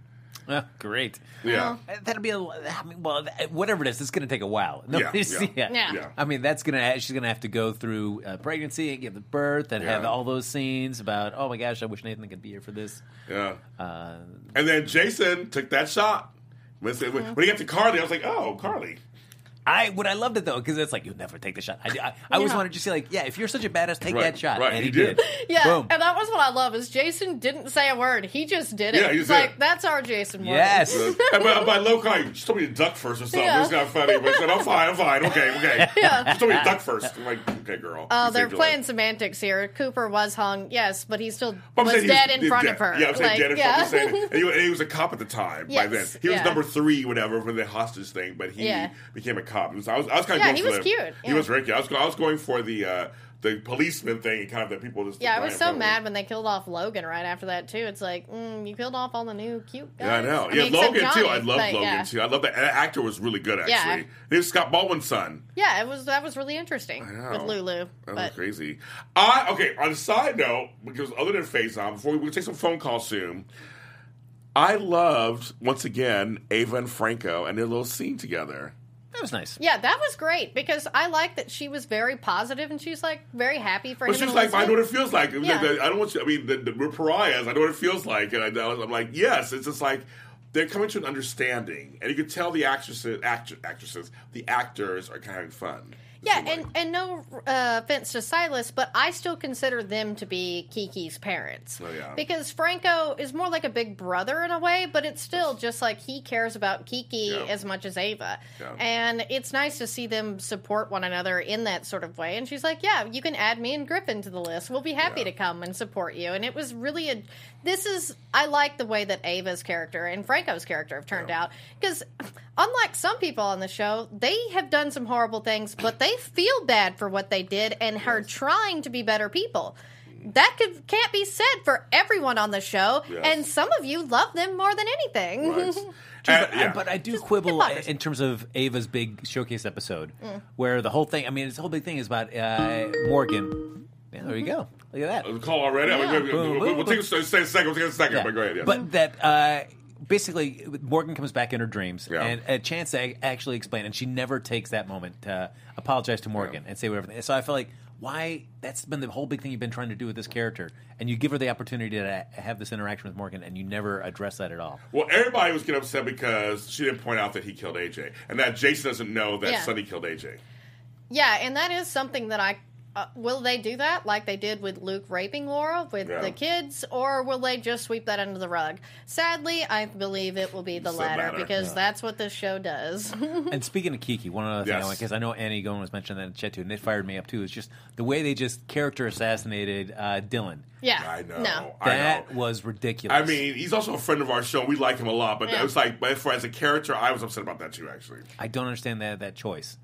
Oh, great. yeah. That'll be a. I mean, well, whatever it is, it's going to take a while. Nobody's- yeah. Yeah. Yeah. I mean, that's gonna. She's gonna have to go through uh, pregnancy and give the birth and have all those scenes about. Oh my gosh, I wish Nathan could be here for this. Yeah. Uh, And then Jason took that shot. When, when he got to Carly, I was like, oh, Carly. I would I loved it though because it's like you'll never take the shot. I, I, I always wanted to see like yeah, if you're such a badass, take Right, that shot, right, and he he, did. did. Yeah, Boom. and that was what I love is Jason didn't say a word. He just did it. Yeah, he He's did. like, that's our Jason Morgan. Yes. Uh, and my, my local, guy, she told me to duck first or something. Yeah. It's not funny, but I said, I'm fine, I'm fine, okay, okay. Yeah. She told me to duck first. I'm like, okay, girl. Oh, You they're saved your playing life. semantics here. Cooper was hung, yes, but he still But I'm was saying he dead in was front of her. Yeah, I'm saying Like, dead in yeah. front of her. And he, and he was a cop at the time by then. Yes, He was yeah. number three, whatever, for the hostage thing, but he Yeah. became a cop. I was, I was kind of Yeah, going he for was the- cute, He yeah. was very cute. I was, I was going for the uh, the policeman thing and kind of that people just. Yeah, I was so mad when they killed off Logan right after that too. It's like mm, you killed off all the new cute guys. Yeah, I know. I yeah, mean, Logan too. I love Logan yeah. too. I love that. That actor was really good, actually. Yeah. He was Scott Baldwin's son. Yeah, it was that was really interesting know. with Lulu. That was crazy. I okay. On a side note, because other than Faison, before we we'll take some phone calls soon, I loved once again Ava and Franco and their little scene together. That was nice. yeah, that was great because I like that she was very positive and she's like very happy for But him. she's and like, I know what it feels like. Yeah. I don't want you. I mean, the, the, we're pariahs. I know what it feels like, and I, I'm like, yes. It's just like they're coming to an understanding, and you could tell the actresses, act, actresses, the actors are kind of having fun. Yeah, and, and no uh, offense to Silas, but I still consider them to be Kiki's parents. Oh, yeah. Because Franco is more like a big brother in a way, but it's still just like he cares about Kiki Yeah. as much as Ava. Yeah. And it's nice to see them support one another in that sort of way. And she's like, Yeah, you can add me and Griffin to the list. We'll be happy Yeah. to come and support you. And it was really a. This is. I like the way that Ava's character and Franco's character have turned out. Because unlike some people on the show, they have done some horrible things, but they feel bad for what they did and are trying to be better people. That could, can't be said for everyone on the show, Yes. and some of you love them more than anything. Right. True, And- but, I, but I do Just quibble in terms of Ava's big showcase episode, Mm. where the whole thing. I mean, this whole big thing is about uh, Morgan. Yeah, there you go. Look at that. The call already. I mean, Yeah. we'll, Boom, we'll, boom, we'll take a, say a second. We'll take a second. Yeah. But go ahead. Yes. But that uh, basically Morgan comes back in her dreams Yeah. and a chance to actually explain, and she never takes that moment to apologize to Morgan and say whatever. So I feel like why that's been the whole big thing you've been trying to do with this character, and you give her the opportunity to have this interaction with Morgan, and you never address that at all. Well, everybody was getting upset because she didn't point out that he killed AJ, and that Jason doesn't know that Yeah. Sonny killed AJ. Yeah, and that is something that I. Uh, will they do that like they did with Luke raping Laura with Yeah. the kids, or will they just sweep that under the rug? Sadly, I believe it will be the the latter latter. because that's what this show does. and speaking of Kiki, one other thing I Yes. want because I know Annie Golan was mentioning that in chat too, and it fired me up too. Is just the way they just character assassinated uh, Dylan. yeah, I know. No, I That know. was ridiculous. I mean, he's also a friend of our show. We like him a lot, but Yeah. it was like, but for as a character, I was upset about that too. Actually, I don't understand that that choice.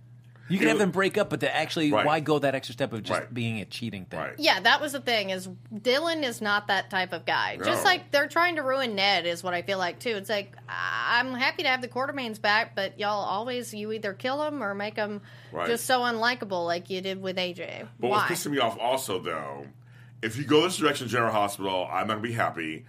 You can It have was- them break up, but to actually, Right. why go that extra step of just Right. being a cheating thing? Right. Yeah, that was the thing. Is Dylan is not that type of guy. Just No. like they're trying to ruin Ned is what I feel like too. It's like I'm happy to have the Quartermaines back, but y'all always you either kill him or make him Right. just so unlikable, like you did with AJ. but Why? what's pissing me off also though, if you go this direction, General Hospital, I'm not gonna be happy.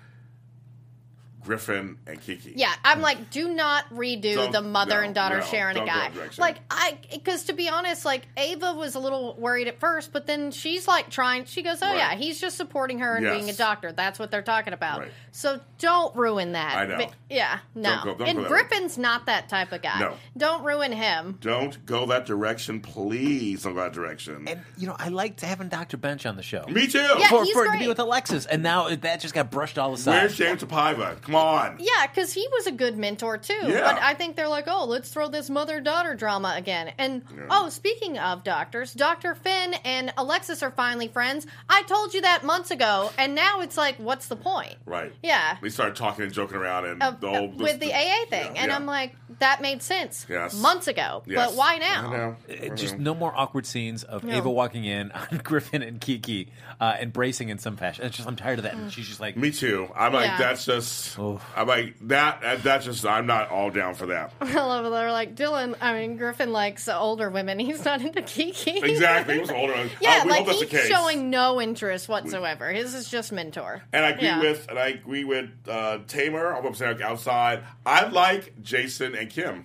Griffin and Kiki. Yeah, I'm like, do not redo Don't- the mother no, and daughter no, sharing a guy. Like, I, because to be honest, like Ava was a little worried at first, but then she's like trying. She goes, "Oh Right. yeah, he's just supporting her and Yes. being a doctor. That's what they're talking about." Right. So don't ruin that. I know. But- yeah, no. Don't go- don't and go that way. Griffin's not that type of guy. No. Don't ruin him. Don't go that direction, please. Don't go that direction. And you know, I liked having Dr. Bench on the show. Me too. Yeah, for, he's for it to be with Alexis, and now that just got brushed all aside. Where's James Paiva? Come on. Yeah, because he was a good mentor too. Yeah. But I think they're like, oh, let's throw this mother daughter drama again. And oh, speaking of doctors, Dr. Finn and Alexis are finally friends. I told you that months ago, and now it's like, what's the point? Right. Yeah. We started talking and joking around and Of- the whole with the AA thing. Yeah, and yeah. I'm like, that made sense Yes. months ago. Yes. But why now? I know. Uh, just no more awkward scenes of No. Ava walking in on Griffin and Kiki uh, embracing in some fashion. It's just I'm tired of that. And she's just like, Me too. I'm like, Yeah. that's just. Oof. I'm like that. that- That's just. I'm not all down for that. I love it. They're like, Dylan, I mean, Griffin likes older women. He's not into Kiki. Exactly. He was older. Yeah, Uh, we like hope that's he's case. showing no interest whatsoever. His is just mentor. And I agree Yeah. with. And I agree with uh, Tamer. I hope I'm saying outside. I like Jason and Kim.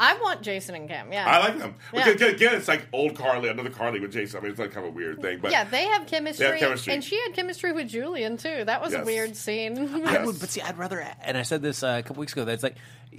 I want Jason and Kim. Yeah, I like them. Yeah. Again, again, it's like old Carly, another Carly with Jason. I mean, it's like kind of a weird thing, but yeah, they have chemistry, They have chemistry. and she had chemistry with Julian too. That was a weird scene. I would, but see, I'd rather. And I said this uh, a couple weeks ago. That it's like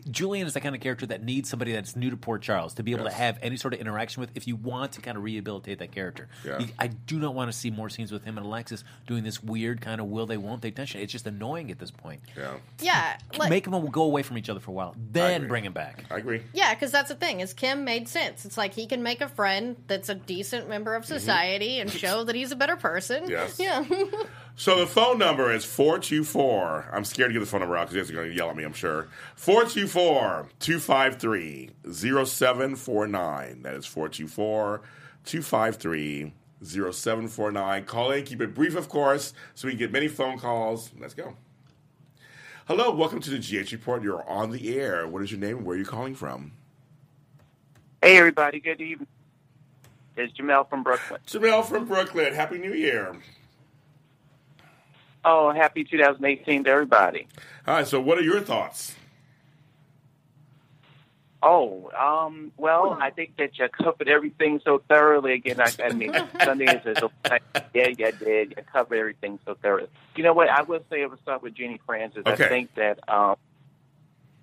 Julian is the kind of character that needs somebody that's new to Port Charles to be able Yes. to have any sort of interaction with if you want to kind of rehabilitate that character. Yeah. You- I do not want to see more scenes with him and Alexis doing this weird kind of will they won't they tension. It's just annoying at this point. Yeah, Yeah, like, Make them go away from each other for a while, then bring him back. I agree. Yeah, because that's the thing is Kim made sense. It's like he can make a friend that's a decent member of mm-hmm. society and show that he's a better person. Yes. Yeah. So the phone number is 424. I'm scared to get the phone number out because you guys are going to yell at me, I'm sure. 424 253 0749. That is 424 253 0749. Call in, keep it brief, of course, so we can get many phone calls. Let's go. Hello, welcome to the GH Report. You're on the air. What is your name and where are you calling from? Hey, everybody. Good evening. It's Jamel from Brooklyn. Jamel from Brooklyn. Happy New Year. Oh, happy 2018 to everybody. All right, so what are your thoughts? Oh, um, well, I think that you covered everything so thoroughly. Again, I, I mean, Sunday is a, yeah, yeah, did. You covered everything so thoroughly. You know what? I will say, I will start with Genie Francis. Okay. I think that, um,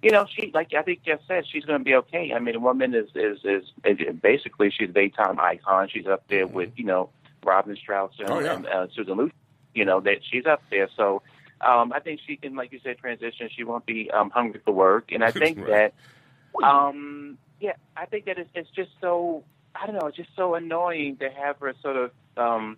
you know, she like I think Jeff said, she's going to be okay. I mean, the woman is is is, is basically she's a daytime icon. She's up there with you know Robin Strasser and, Oh, yeah. and uh, Susan Lucci. You know that she's up there. So um, I think she can, like you said, transition. She won't be um, hungry for work, and I think Right. that um, yeah, I think that it's, it's just so I don't know, it's just so annoying to have her sort of um,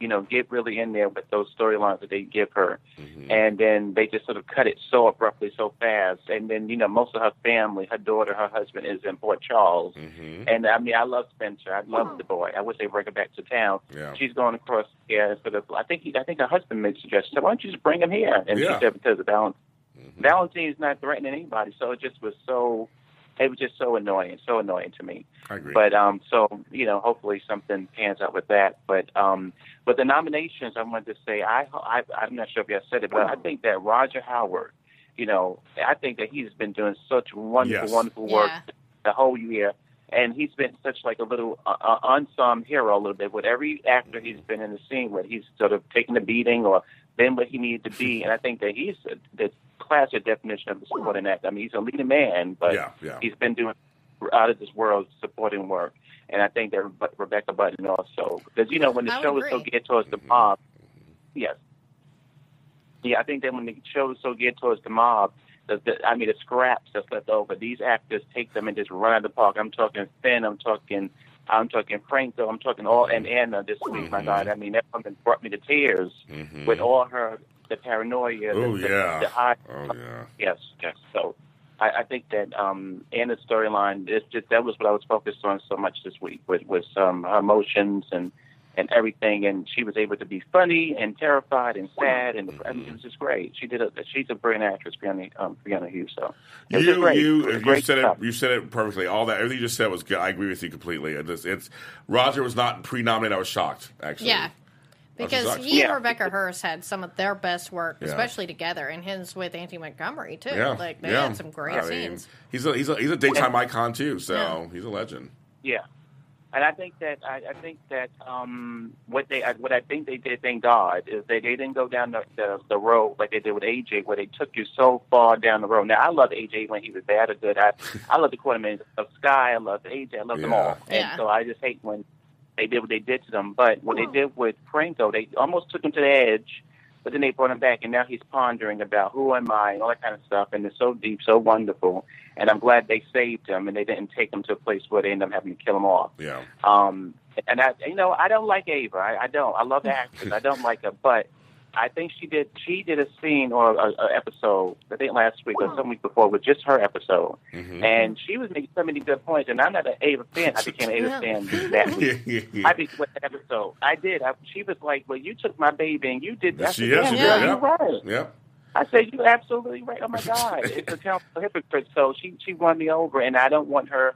you know get really in there with those storylines that they give her, mm-hmm. and then they just sort of cut it so abruptly, so fast, and then you know most of her family, her daughter, her husband is in Port Charles, mm-hmm. and I mean I love Spencer, I love the boy. I wish they bring her back to town. Yeah. She's going across yeah, sort of. I think he, I think her husband made a suggestion. Why don't you just bring him here? And Yeah. she said because of mm-hmm. Valentine. Valentine's not threatening anybody, so it just was so. It was just so annoying, so annoying to me. I agree. But um, so you know, hopefully something pans out with that. But um, but the nominations, I wanted to say, I, I I'm not sure if you said it, but I think that Roger Howarth, you know, I think that he's been doing such wonderful, Yes. wonderful work Yeah. the whole year. And he's been such like a little uh, uh, unsung hero a little bit with every actor he's been in the scene with. He's sort of taken the beating or been what he needed to be. And I think that he's the classic definition of a supporting act. I mean, he's a leading man, but Yeah, yeah. he's been doing out of this world supporting work. And I think that Rebe- Rebecca Button also, because you know when the I show is so agree. geared towards the mm-hmm. mob, yes, yeah, I think that when the show is so geared towards the mob, the, the, I mean the scraps that's left over, these actors take them and just run out of the park. I'm talking Finn, I'm talking, I'm talking Franco, I'm talking all and Anna this week. My mm-hmm. God, I mean that woman brought me to tears mm-hmm. with all her the paranoia, Oh, the, the, yeah. the high Oh, yeah. Yes, yes. So I, I think that um, Anna's storyline is just that was what I was focused on so much this week with was um, her emotions and and everything, and she was able to be funny and terrified and sad, and I mean, it was just great. She did a she's a brilliant actress, Brianna um, Brianna Hughes. So it You, great. You, you said stuff. it. You said it perfectly. All that, everything you just said was good. I agree with you completely. It just- it's Roger was not pre-nominated. I was shocked. Actually, Yeah. Because sucks. he Yeah. and Rebecca Herbst had some of their best work, Yeah. especially together, and his with Anthony Montgomery too. Yeah, Like they yeah. had some great I mean, scenes. he's a he's a he's a daytime icon too. So Yeah. he's a legend. Yeah, and I think that I, I think that um, what they what I think they did, thank God, is that they didn't go down the, the the road like they did with AJ, where they took you so far down the road. Now I love AJ when he was bad or good. I I love the Quartermaine of Skye. I love AJ. I love them all, and Yeah. so I just hate when they did what they did to them. But what they did with Franco, they almost took him to the edge. But then they brought him back, and now he's pondering about who am I and all that kind of stuff. And it's so deep, so wonderful. And I'm glad they saved him, and they didn't take him to a place where they end up having to kill him off. Yeah. Um, and I, you know, I don't like Ava. I, I don't. I love the actress. I don't like her, but I think she did. She did a scene or a, a episode. I think last week or some week before with just her episode, mm-hmm. and she was making so many good points. And I'm not an Ava fan. I became an Ava Yeah. fan that week. I be with the episode. I did. I, she was like, "Well, you took my baby and you did that." She is. yeah, She did, yeah. you're right. Yep. I said, "You're absolutely right." Oh my God, it's a council hypocrite. So she she won me over, and I don't want her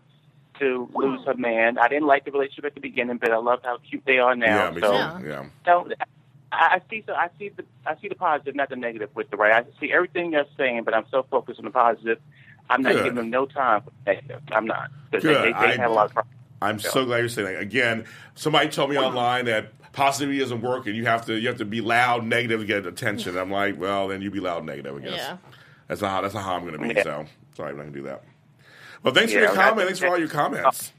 to lose her man. I didn't like the relationship at the beginning, but I love how cute they are now. Yeah. me so, too. Yeah. so I, I see. So I see the I see the positive, not the negative, with the right. I see everything they're saying, but I'm so focused on the positive. I'm not Good. giving them no time for the negative. I'm not. Good. They, they, I- they have a lot of problems. I'm so glad you're saying that. Again, somebody told me online that positivity doesn't work, and you have to you have to be loud negative to get attention. I'm like, well, then you be loud negative, I guess. Yeah. That's not how, that's not how I'm going to be. Yeah. So sorry, I'm not going to do that. Well, thanks for your comment. Thanks for all your comments.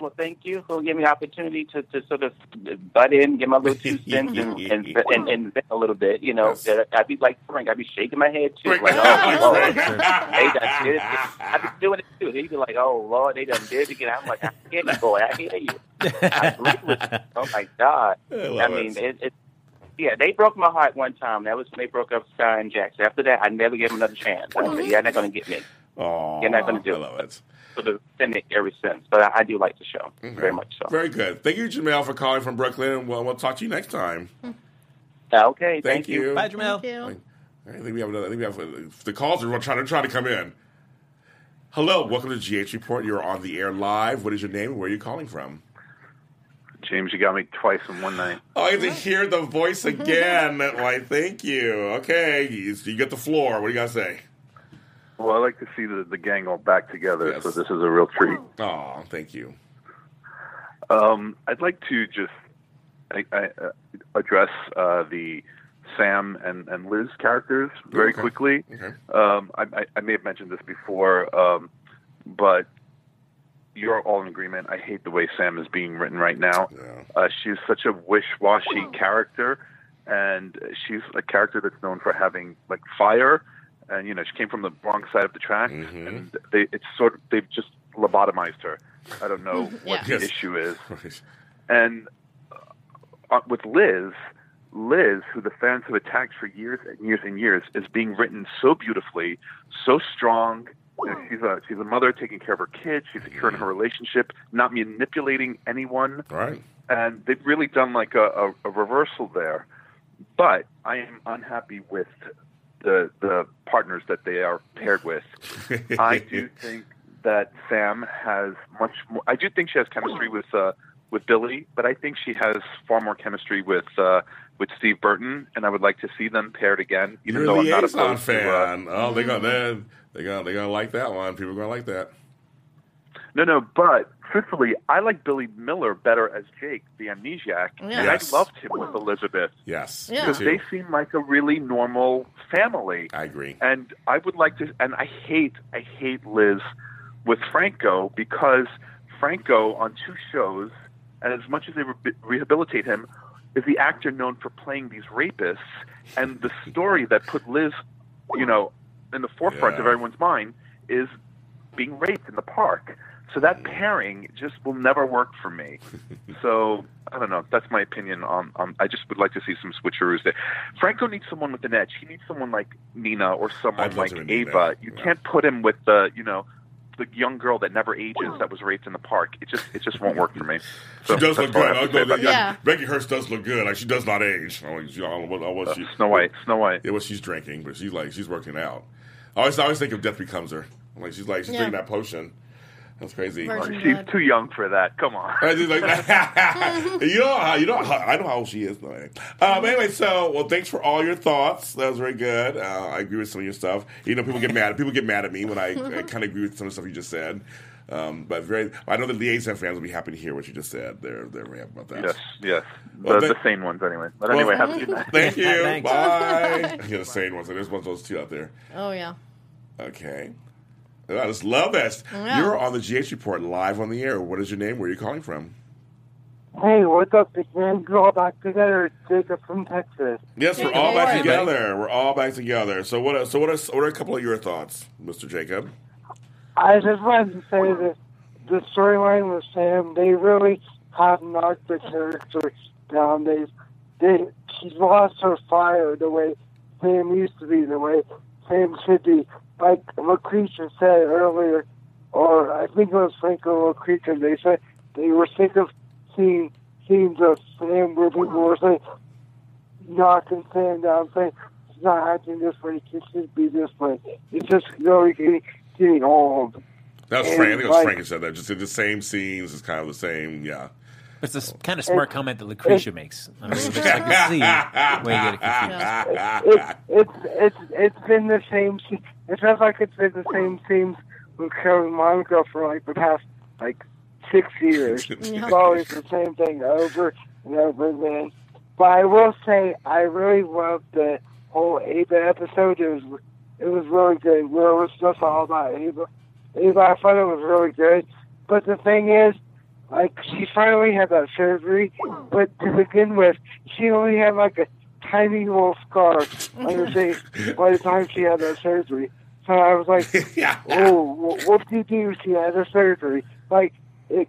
Well, thank you for giving me the opportunity to, to sort of butt in, give my little two cents, and, and, and, and vent a little bit. You know, Yes. I'd be like Frank. I'd be shaking my head too, Frank. like, oh, Lord, they done did it. I'd be doing it too. He'd be like, oh Lord, they done did it again. I'm like, I hear you, boy. I hear you. I agree with. Oh my God. I I, mean, it. it, it. Yeah, they broke my heart one time. That was when they broke up Skye and Jax. After that, I never gave them another chance. I said, "You're not going to get me." Oh, You're not gonna do I it. it. Sort of cynic ever since. But I, I do like the show very much so. Very good. Thank you, Jamel, for calling from Brooklyn. Well, we'll talk to you next time. Okay, Thank, you. Bye, Jamel. Thank you. I think we have another. I think we have uh, the calls are trying to trying to come in. Hello, welcome to GH Report. You're on the air live. What is your name? and Where are you calling from? James, you got me twice in one night. Oh, I get to hear the voice again. Why, thank you. Okay, you, you get the floor. What do you got to say? Well, I like to see the, the gang all back together, Yes. so this is a real treat. Oh, thank you. Um, I'd like to just I, I, uh, address uh, the Sam and, and Liz characters very Okay. quickly. Okay. Um, I, I, I may have mentioned this before, um, but you're all in agreement. I hate the way Sam is being written right now. Yeah. Uh, she's such a wish-washy character, and she's a character that's known for having like fire. And you know, she came from the wrong side of the tracks, Mhm. and they it's sort of they've just lobotomized her. I don't know what the Yes. issue is. Right. And uh, with Liz, Liz, who the fans have attacked for years and years and years, is being written so beautifully, so strong. You know, she's a she's a mother taking care of her kids. She's secure in her relationship, not manipulating anyone, All right. and they've really done like a, a, a reversal there. But I am unhappy with the the partners that they are paired with. I do think that Sam has much more. I do think she has chemistry with uh, with Billy, but I think she has far more chemistry with uh, with Steve Burton, and I would like to see them paired again. Even You're though I'm not Liason opposed to. Uh, fan. oh, they're gonna they're, they're gonna they're gonna like that one. People are gonna like that. No, no, but truthfully, I like Billy Miller better as Jake, the amnesiac, Yeah. and Yes. I loved him with Elizabeth Yes. Yeah. because too. they seem like a really normal family. I agree. And I would like to, and I hate, I hate Liz with Franco because Franco on two shows, and as much as they re- rehabilitate him, is the actor known for playing these rapists. And the story that put Liz, you know, in the forefront Yeah. of everyone's mind is being raped in the park. So that pairing just will never work for me. So I don't know. That's my opinion on. on I just would like to see some switcheroos there. Franco needs someone with an edge. He needs someone like Nina or someone like to Nina. Ava. You Yeah. can't put him with the you know the young girl that never ages that was raped in the park. It just it just won't work for me. So She does look good. I have I'll go say about there. that. Yeah. Becky Herbst does look good. Like she does not age. I don't know I don't know what, what she, Uh, Snow White. Snow White. Yeah, what she's drinking, but she's like she's working out. I always I always think of Death Becomes Her. Like she's like she's Yeah. drinking that potion. That's crazy. Virgin She's blood. too young for that. Come on. Like you know how you know how, I know how old she is. though. Um, anyway, so well, thanks for all your thoughts. That was very good. Uh, I agree with some of your stuff. You know, people get mad. People get mad at me when I, I kind of agree with some of the stuff you just said. Um, but very, I know the Liason fans will be happy to hear what you just said. They're they're very happy about that. Yes, yes. The, Well, the thank- sane ones, anyway. But Well, anyway, have a good night. Thank you. Thanks. Bye. You're the same ones. There's one of those two out there. Oh yeah. Okay. I just love that. Yeah. You're on the GH Report live on the air. What is your name? Where are you calling from? Hey, what's up, big man? We're all back together. It's Jacob from Texas. Yes, we're all back together. We're all back together. So what? Are, so what are what are a couple of your thoughts, Mr. Jacob? I just wanted to say that the storyline with Sam, they really have knocked the character down. They, they, she's lost her fire the way Sam used to be, the way Sam should be. Like Lacretia said earlier, or I think it was Franco Lacretia, they said they were sick of seeing scenes of Sam where people were saying, knocking Sam down, saying, he's not acting this way, he should be this way. It's just really getting, getting old. That was And, Frank. I think it was like- Frank who said that. Just the same scenes. It's kind of the same. Yeah. It's a s- kind of smart comment that Lacretia makes. I mean, which I can see where you get it confused. it, it's it's it's been the same. se- It feels like it's been the same themes with Kevin Monica for like the past like six years. It's always the same thing over and over again. But I will say, I really loved the whole Ava episode. It was it was really good. Where it was just all about Ava. Ava, I thought it was really good. But the thing is, like, she finally had that surgery, but to begin with, she only had like a tiny little scar on her face by the time she had that surgery. So I was like, oh, what did you do? She had a surgery. Like, it,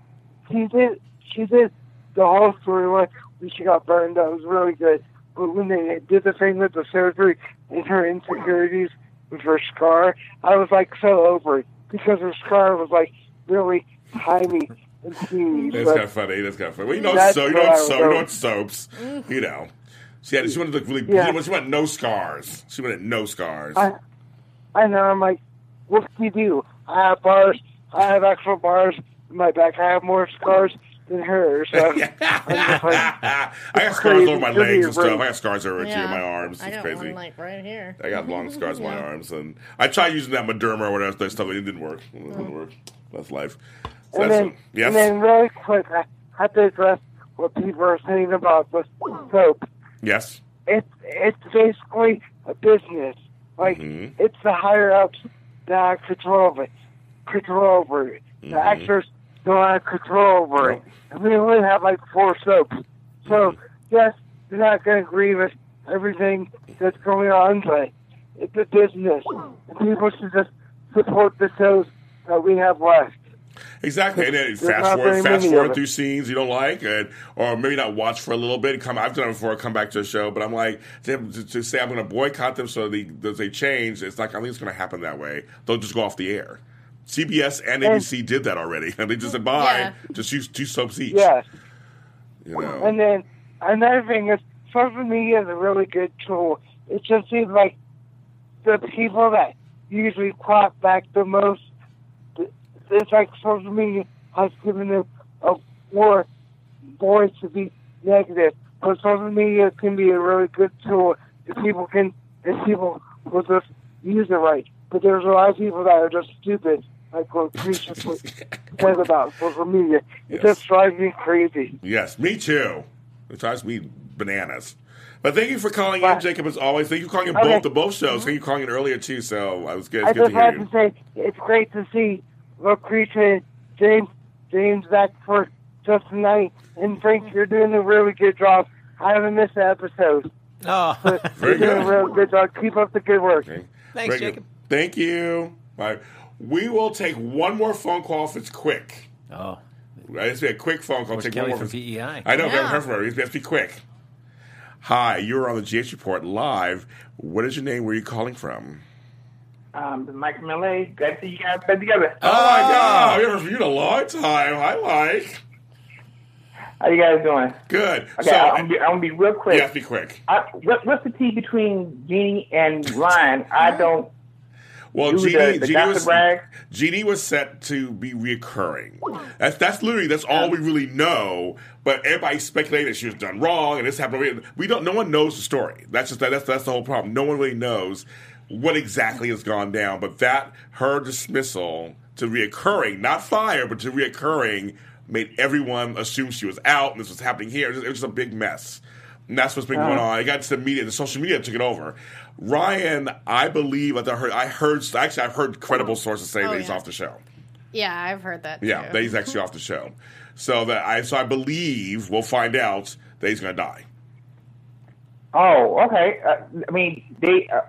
she did, she did the whole storyline when she got burned. That was really good. But when they did the thing with the surgery and her insecurities with her scar, I was like so over it because her scar was like really tiny and teeny. That's kind of funny. That's kind of funny. Well, you know, so you know, so you know, soaps. You know, she had she wanted to look really. Yeah. She, wanted, she wanted no scars. She wanted no scars. I, I know. I'm like, what do you do? I have bars. I have actual bars in my back. I have more scars than her. So I'm like, I got scars crazy. over my legs and stuff. I got scars over too in my arms. I got crazy. one like right here. I got long scars in my arms, and I tried using that Mederma or whatever that stuff. It didn't work. It didn't oh. work. That's life. So and that's then, yes. and then really quick, I have to address what people are saying about the soap. Yes. It's it's basically a business. Like Mm-hmm. it's the higher ups that have control of it. Control over it. Mm-hmm. The actors don't have control over it. And we only have like four soaps. So Mm-hmm. yes, they're not going to agree with everything that's going on, but it's a business. And people should just support the shows that we have left. Exactly, and then fast forward, fast forward through scenes you don't like, and, or maybe not watch for a little bit. Come, I've done it before. Come back to the show, but I'm like to, to, to say I'm going to boycott them so they they change. It's like I think it's going to happen that way. They'll just go off the air. CBS and And- ABC did that already, and they just said bye. Yeah. Just use two soaps each. Yes. you know. And then another thing is social media is a really good tool. It just seems like the people that usually clap back the most, it's like social media has given them a more voice to be negative. But social media can be a really good tool if people can, if people will just use it right. But there's a lot of people that are just stupid, like what Creature says about social media. It Yes. just drives me crazy. Yes, me too. It drives me bananas. But thank you for calling in, Jacob. As always, thank you for calling in Okay. both the both shows. Mm-hmm. Thank you for calling in earlier too. So uh, I was good. I good just to have you. to say it's great to see Lacretia, James, James back for just tonight, and Frank, you're doing a really good job. I haven't missed an episode. Oh, But Very you're doing good. a real good job. Keep up the good work. Okay. Thanks, Very good. Jacob. Thank you. All right. We will take one more phone call if it's quick. oh, Right, It's be a quick phone call. Coach Take Kelly one more from PEI. I know. We haven't Yeah. heard from her. It has to be quick. Hi, you're on the GH Report live. What is your name? Where are you calling from? Um, this is Mike from LA. Glad to see you guys back together. Oh, my God! We haven't heard you in a long time. Hi, Mike. How you guys doing? Good. Okay, so, I'm, gonna be, I'm gonna be real quick. yeah, be quick. I, what, what's the tea between Jeannie and Ryan? I don't. Well, Do Jeannie, the- the Jeannie was rag? Jeannie was set to be reoccurring. That's that's literally that's all we really know. But everybody speculated that she was done wrong and this happened. We- We don't. No one knows the story. That's just that's that's the whole problem. No one really knows what exactly has gone down. But that her dismissal to reoccurring, not fire, but to reoccurring, made everyone assume she was out and this was happening here. It was, it was just a big mess. And that's what's been going on. It got to the media, the social media took it over. Ryan, I believe, I heard, I heard, actually, I've heard credible sources say Oh, that he's yeah. off the show. Yeah, I've heard that. Yeah, that he's actually off the show. So that I, so I believe we'll find out that he's going to die. Oh, okay. Uh, I mean, they. Uh,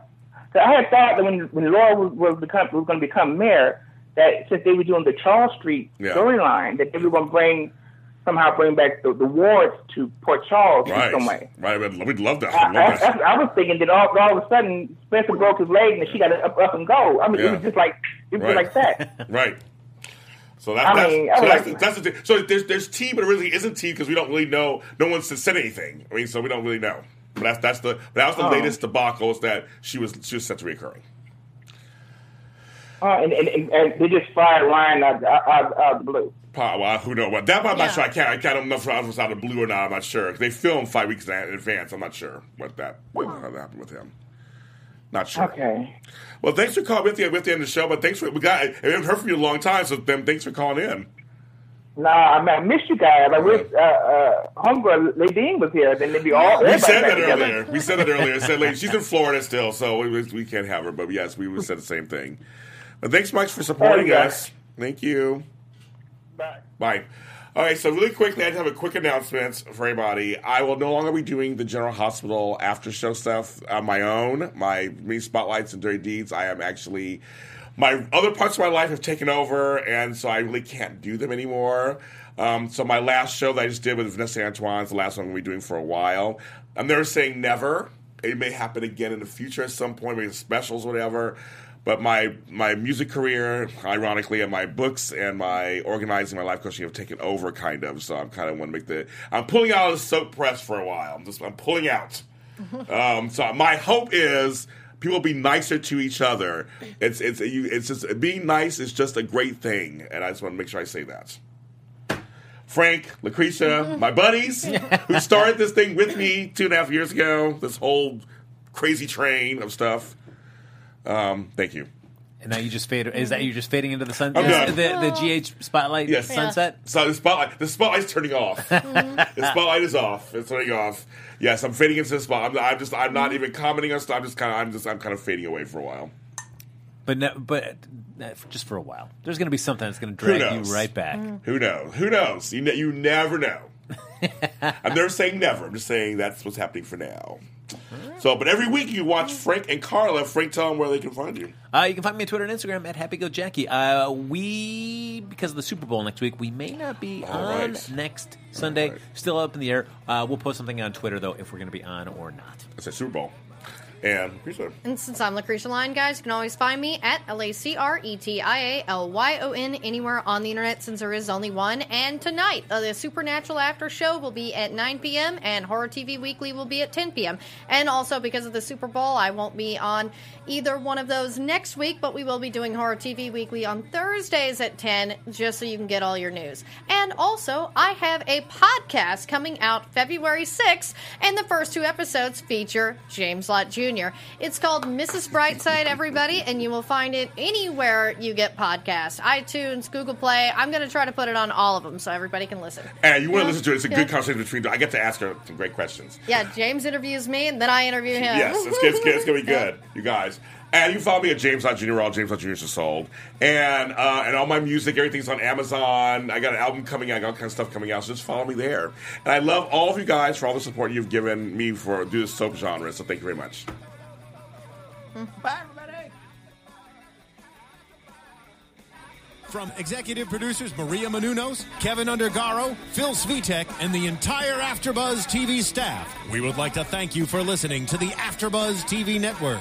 so I had thought that when when Laura was, was become was going to become mayor, that since they were doing the Charles Street Yeah. storyline, that they were going to bring somehow bring back the, the wards to Port Charles Right, in some way. right. We'd, we'd love that. I, love I, that. I, I was thinking that all, all of a sudden Spencer broke his leg and she got up, up and go. I mean, Yeah. it was just like it was Right. like that. Right. So that, I that's, mean, so was that's, like- that's the thing. So there's there's tea, but it really isn't tea because we don't really know. No one's said anything. I mean, so we don't really know. But that's that's the that was the Oh. latest debacle is that she was she was set to reoccurring. Uh, and, and, and, and they just fired Ryan out, out, out, out of the blue. Probably, well, who knows? Well, that part I'm not sure. I can't. I can't. I'm not sure if it was out of blue or not. I'm not sure. They filmed five weeks in advance. I'm not sure what that what how that happened with him. Not sure. Okay. Well, thanks for calling with the with the end of the show. But thanks for we got. I haven't heard from you in a long time. So then, thanks for calling in. Nah, I, mean, I miss you guys. I wish uh, uh, homegirl Ladine was here. Then they'd be all. We said that together. earlier. We said that earlier. Said like, she's in Florida still, so we, we can't have her. But yes, we would said the same thing. But thanks much for supporting us. Thank you. Bye. Bye. All right, so really quickly, I have a quick announcement for everybody. I will no longer be doing the General Hospital after show stuff on my own. My me spotlights and dirty deeds. I am actually my other parts of my life have taken over, and so I really can't do them anymore. Um, so my last show that I just did with Vinessa Antoine is the last one we'll be doing for a while. I'm never saying never. It may happen again in the future at some point, maybe specials, whatever. But my my music career, ironically, and my books and my organizing, my life coaching have taken over, kind of. So I'm kind of want to make the. I'm pulling out of the soap press for a while. I'm just I'm pulling out. Um, so my hope is people be nicer to each other. It's it's you, it's just being nice is just a great thing, and I just want to make sure I say that. Frank, Lacretia, my buddies who started this thing with me two and a half years ago, this whole crazy train of stuff. Um, thank you. And now you just fade. Is that you just fading into the sun? I'm the, done. the the GH spotlight Yes. sunset. So the spotlight, the spotlight's turning off. the spotlight is off. It's turning off. Yes, I'm fading into the spot. I'm, I'm just, I'm not even commenting on stuff. I'm just kind of, I'm just, I'm kind of fading away for a while. But no, but uh, just for a while. There's going to be something that's going to drag you right back. Who knows? Who knows? You, ne- you never know. I'm never saying never. I'm just saying that's what's happening for now. So, but every week you watch Frank and Carla. Frank, tell them where they can find you. Uh, you can find me on Twitter and Instagram at HappyGoJackie. Uh, we, because of the Super Bowl next week, we may not be All on right. next Sunday. Still up in the air. Uh, we'll post something on Twitter, though, if we're going to be on or not. It's a Super Bowl. And Lacretia. And since I'm Lacretia Lyon, guys, you can always find me at L A C R E T I A L Y O N anywhere on the internet since there is only one. And tonight, uh, the Supernatural After Show will be at 9 p.m. and Horror TV Weekly will be at 10 p.m. And also, because of the Super Bowl, I won't be on either one of those next week, but we will be doing Horror TV Weekly on Thursdays at 10 just so you can get all your news. And also, I have a podcast coming out February 6th, and the first two episodes feature James Lott Jr. It's called Mrs. Brightside, everybody, and you will find it anywhere you get podcasts iTunes, Google Play. I'm going to try to put it on all of them so everybody can listen. And you want to listen to it. It's a Yeah. good conversation between. I get to ask her some great questions. Yeah, James interviews me, and then I interview him. Yes, it's, it's, it's gonna be good, you guys. And you can follow me at James Lott Jr. All James Lott Jr. is sold, and uh, and all my music, everything's on Amazon. I got an album coming out, I got all kinds of stuff coming out. So just follow me there. And I love all of you guys for all the support you've given me for do this soap genre. So thank you very much. Bye, everybody. From executive producers Maria Menounos, Keven Undergaro, Phil Svitek, and the entire AfterBuzz TV staff, we would like to thank you for listening to the AfterBuzz TV network.